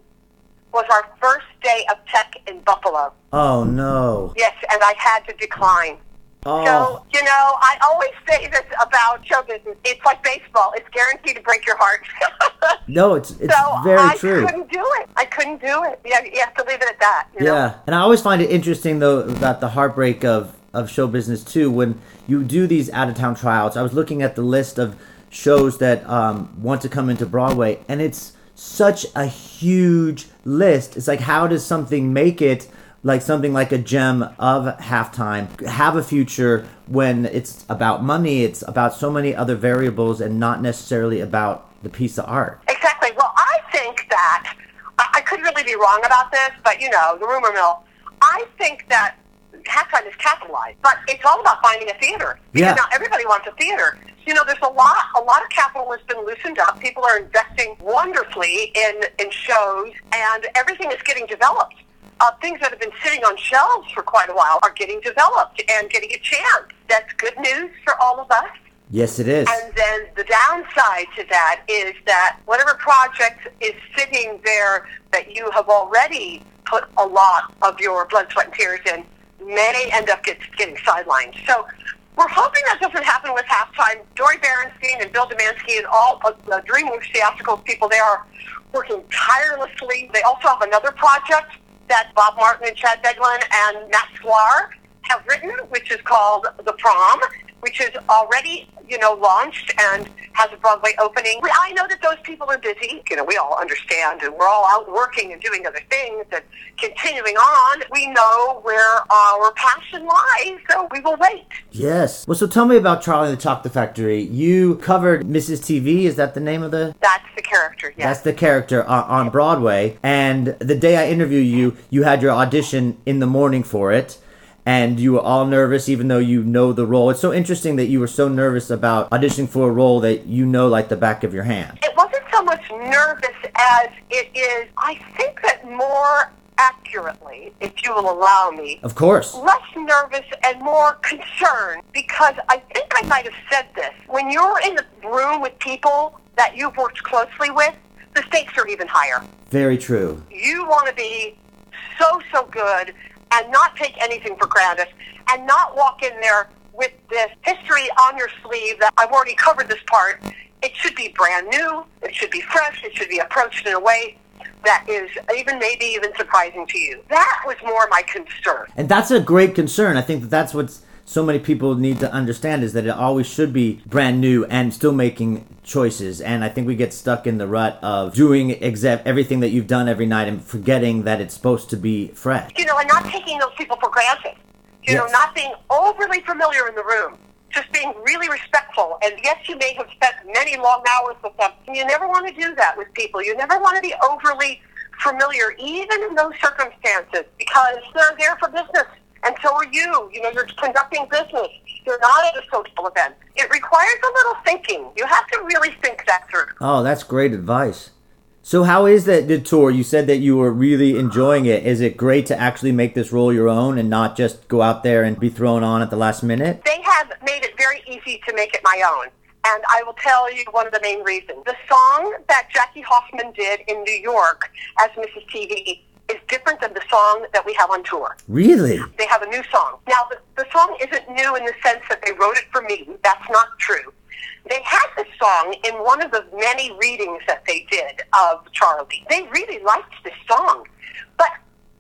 was our first day of tech in Buffalo. Oh, no. Yes, and I had to decline. Oh. So, you know, I always say this about show business. It's like baseball. It's guaranteed to break your heart. No, it's it's so very I true. I couldn't do it. I couldn't do it. Yeah, you have to leave it at that. You know? Yeah, and I always find it interesting though about the heartbreak of of show business too. When you do these out of town tryouts, I was looking at the list of shows that um, want to come into Broadway, and it's such a huge list. It's like how does something make it? Like something like a gem of halftime have a future when it's about money, it's about so many other variables, and not necessarily about the piece of art. Exactly. Well, I think that I, I could really be wrong about this, but you know, the rumor mill. I think that halftime is capitalized, but it's all about finding a theater. Yeah. Because now everybody wants a theater. You know, there's a lot. A lot of capital has been loosened up. People are investing wonderfully in in shows, and everything is getting developed. Uh, things that have been sitting on shelves for quite a while are getting developed and getting a chance. That's good news for all of us. Yes, it is. And then the downside to that is that whatever project is sitting there that you have already put a lot of your blood, sweat, and tears in may end up get, getting sidelined. So we're hoping that doesn't happen with halftime. Dori Berinstein and Bill Damaschke and all of the DreamWorks theatrical people, they are working tirelessly. They also have another project that Bob Martin and Chad Beguelin and Matt Sklar have written, which is called The Prom, which is already, you know, launched and has a Broadway opening. I know that those people are busy. You know, we all understand and we're all out working and doing other things and continuing on. We know where our passion lies, so we will wait. Yes. Well, so tell me about Charlie and the Chocolate Factory. You covered Mrs. Teavee. Is that the name of the? That's the character, yes. That's the character on, on Broadway. And the day I interviewed you, you had your audition in the morning for it and you were all nervous even though you know the role. It's so interesting that you were so nervous about auditioning for a role that you know like the back of your hand. It wasn't so much nervous as it is, I think that more accurately, if you will allow me. Of course. Less nervous and more concerned because I think I might have said this. When you're in the room with people that you've worked closely with, the stakes are even higher. Very true. You want to be so, so good and not take anything for granted and not walk in there with this history on your sleeve that I've already covered this part. It should be brand new. It should be fresh. It should be approached in a way that is even maybe even surprising to you. That was more my concern. And that's a great concern. I think that that's what's so many people need to understand is that it always should be brand new and still making choices. And I think we get stuck in the rut of doing exact everything that you've done every night and forgetting that it's supposed to be fresh. You know, and not taking those people for granted. You Yes. know, not being overly familiar in the room. Just being really respectful. And yes, you may have spent many long hours with them. And you never want to do that with people. You never want to be overly familiar, even in those circumstances, because they're there for business. And so are you. You know, you're conducting business. You're not at a social event. It requires a little thinking. You have to really think that through. Oh, that's great advice. So how is that the tour? You said that you were really enjoying it. Is it great to actually make this role your own and not just go out there and be thrown on at the last minute? they have made it very easy to make it my own. And I will tell you one of the main reasons. The song that Jackie Hoffman did in New York as Mrs. Teavee is different than the song that we have on tour. Really? They have a new song. Now, the, the song isn't new in the sense that they wrote it for me. That's not true. They had this song in one of the many readings that they did of Charlie. They really liked this song. But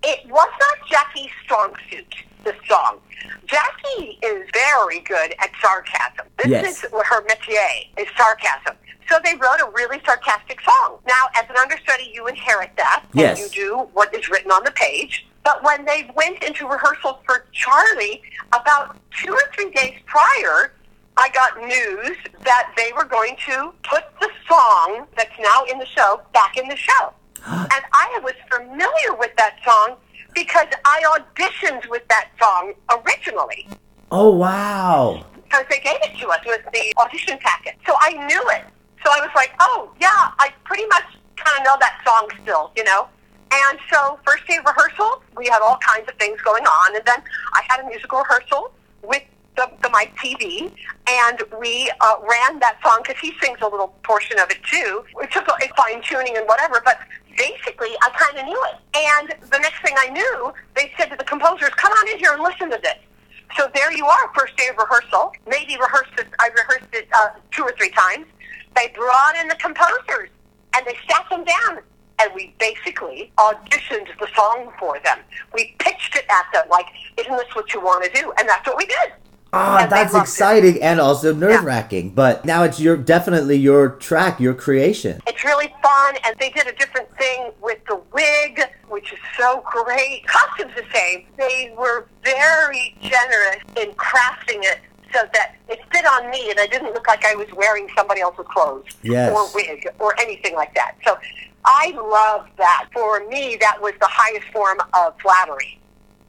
it was not Jackie's strong suit, this song. Jackie is very good at sarcasm. This Yes. is her métier, is sarcasm. So they wrote a really sarcastic song. Now, as an understudy, you inherit that. Yes. And you do what is written on the page. But when they went into rehearsals for Charlie, about two or three days prior, I got news that they were going to put the song that's now in the show back in the show. And I was familiar with that song because I auditioned with that song originally Oh wow. because they gave it to us with the audition packet. So I knew it. So I was like, oh, yeah, I pretty much kind of know that song still, you know? And so first day of rehearsal, we had all kinds of things going on. And then I had a musical rehearsal with the, the Mike Teavee, and we uh, ran that song because he sings a little portion of it too. It took a, a fine tuning and whatever, but basically I kind of knew it. And the next thing I knew, they said to the composers, come on in here and listen to this. So there you are, first day of rehearsal. Maybe rehearsed it, I rehearsed it uh, two or three times. They brought in the composers and they sat them down and we basically auditioned the song for them. We pitched it at them like, isn't this what you want to do? And that's what we did. Ah, that's loved it. exciting and also nerve wracking. But now it's your definitely your track, your creation. It's really fun, and they did a different thing with the wig, which is so great. Costumes the same. They were very generous in crafting it so that it fit on me, and I didn't look like I was wearing somebody else's clothes Yes. or wig or anything like that. So I love that. For me, that was the highest form of flattery.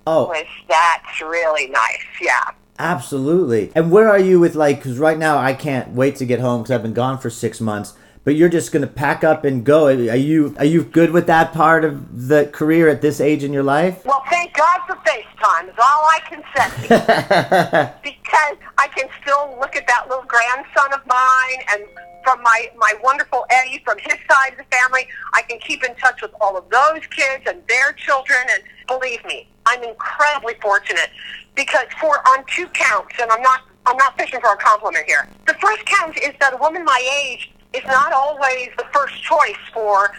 Oh, Was that's really nice? Yeah. Absolutely. And where are you with like? Because right now I can't wait to get home because I've been gone for six months. But you're just gonna pack up and go. Are you are you good with that part of the career at this age in your life? Well, thank God for FaceTime is all I can say. because I can still look at that little grandson of mine and from my, my wonderful Eddie from his side of the family, I can keep in touch with all of those kids and their children. And believe me, I'm incredibly fortunate because for on two counts, and I'm not I'm not fishing for a compliment here. The first count is that a woman my age is not always the first choice for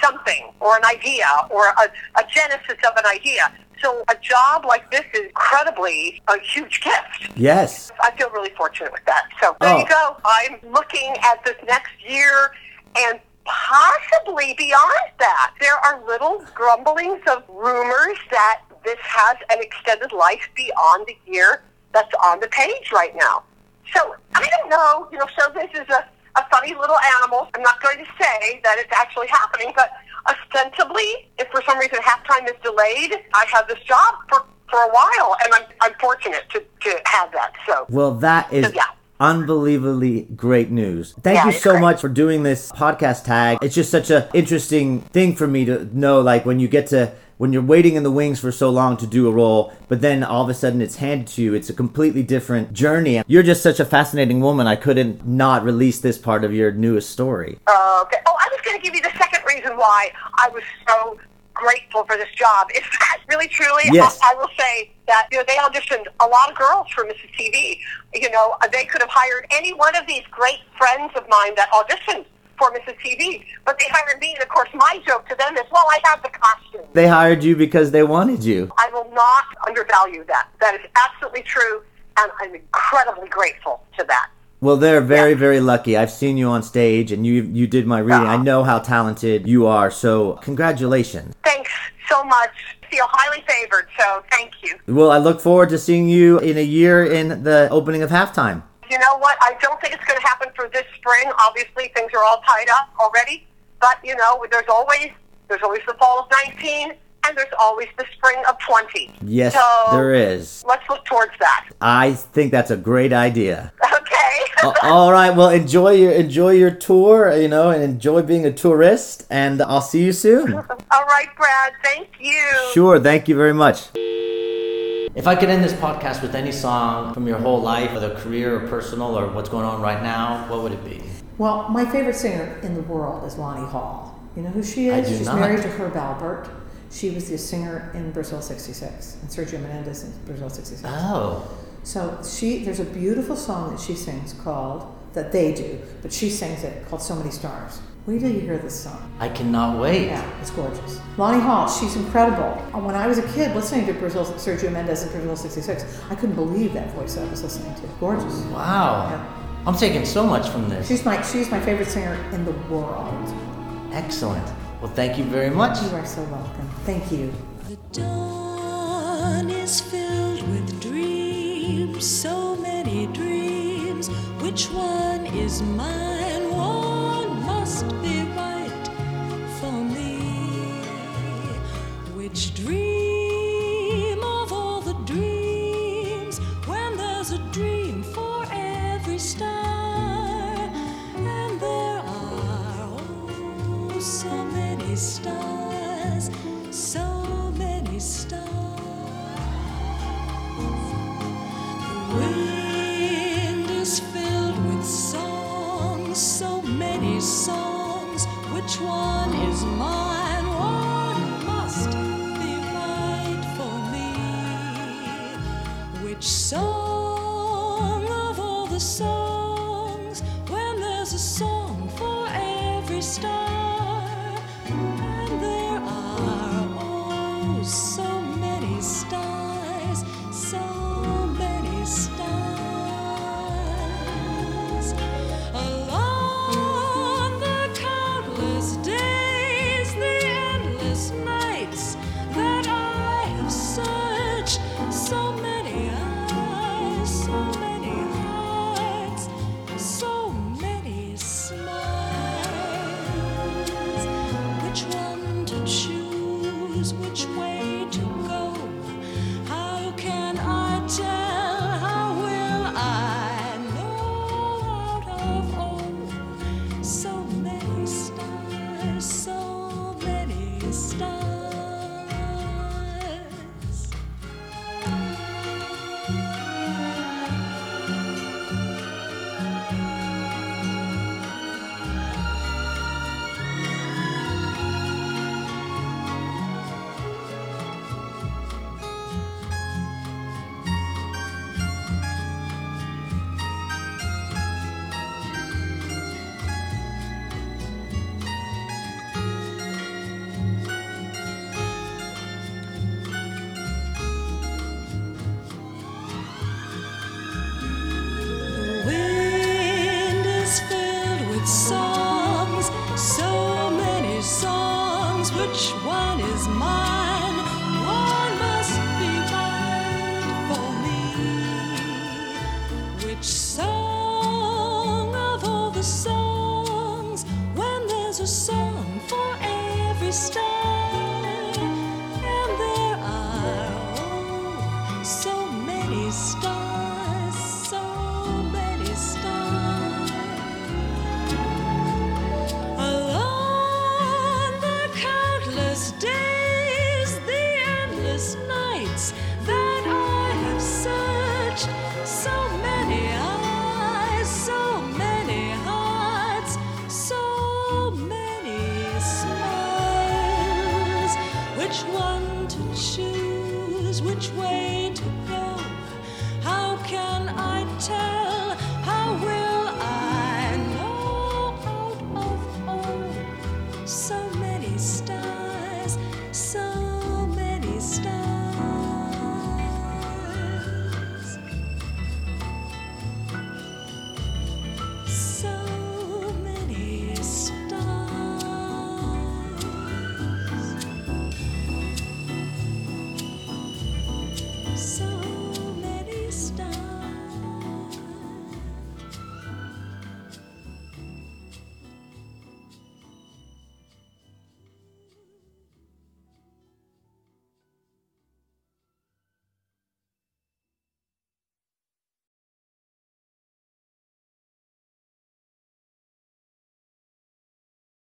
something or an idea or a, a genesis of an idea. So a job like this is incredibly a huge gift. Yes. I feel really fortunate with that. So there Oh. you go. I'm looking at this next year and possibly beyond that. There are little grumblings of rumors that this has an extended life beyond the year that's on the page right now. So I don't know, you know, so this is a, a funny little animal. I'm not going to say that it's actually happening, but ostensibly, if for some reason halftime is delayed, I have this job for, for a while, and I'm, I'm fortunate to, to have that. So Well, that is Yeah. unbelievably great news. Thank Yeah, you so great. much for doing this podcast tag. It's just such a interesting thing for me to know like when you get to when you're waiting in the wings for so long to do a role, but then all of a sudden it's handed to you. It's a completely different journey. You're just such a fascinating woman. I couldn't not release this part of your newest story. Uh, okay. Oh, I was going to give you the second reason why I was so grateful for this job. Is that really, truly? Yes. I, I will say that you know they auditioned a lot of girls for Mrs. Teavee. You know, they could have hired any one of these great friends of mine that auditioned for Mrs. Teavee, but they hired me. And of course, my joke to them is, "Well, I have the costume." They hired you because they wanted you. I will not undervalue that. That is absolutely true, and I'm incredibly grateful to that. Well, they're very, Yeah. very lucky. I've seen you on stage and you you did my reading. I know how talented you are. So, congratulations. Thanks so much. Feel highly favored, so thank you. Well, I look forward to seeing you in a year in the opening of halftime. You know what? I don't think it's going to happen for this spring. Obviously, things are all tied up already. But you know, there's always there's always the fall of 19, and there's always the spring of 20. Yes, so there is. Let's look towards that. I think that's a great idea. Okay. All right, well, enjoy your enjoy your tour, you know, and enjoy being a tourist. And I'll see you soon. all right, Brad. Thank you. Sure, thank you very much. If I could end this podcast with any song from your whole life, whether career or personal or what's going on right now, what would it be? Well, my favorite singer in the world is Lani Hall. You know who she is? I do She's not. married to Herb Alpert. She was the singer in Brazil 66, and Sergio Mendes in Brazil 66. Oh, So she, there's a beautiful song that she sings called, that they do, but she sings it called So Many Stars. Wait till you hear this song. I cannot wait. Yeah, it's gorgeous. Lani Hall, she's incredible. Uh, when I was a kid listening to Brazil, Sergio Mendes in Brazil 66, I couldn't believe that voice I was listening to. Gorgeous. Wow. Yeah. I'm taking so much from this. She's my, she's my favorite singer in the world. Excellent. Well, thank you very much. You are so welcome. Thank you. The dawn is filled with dreams, so many dreams. Which one is mine? Must be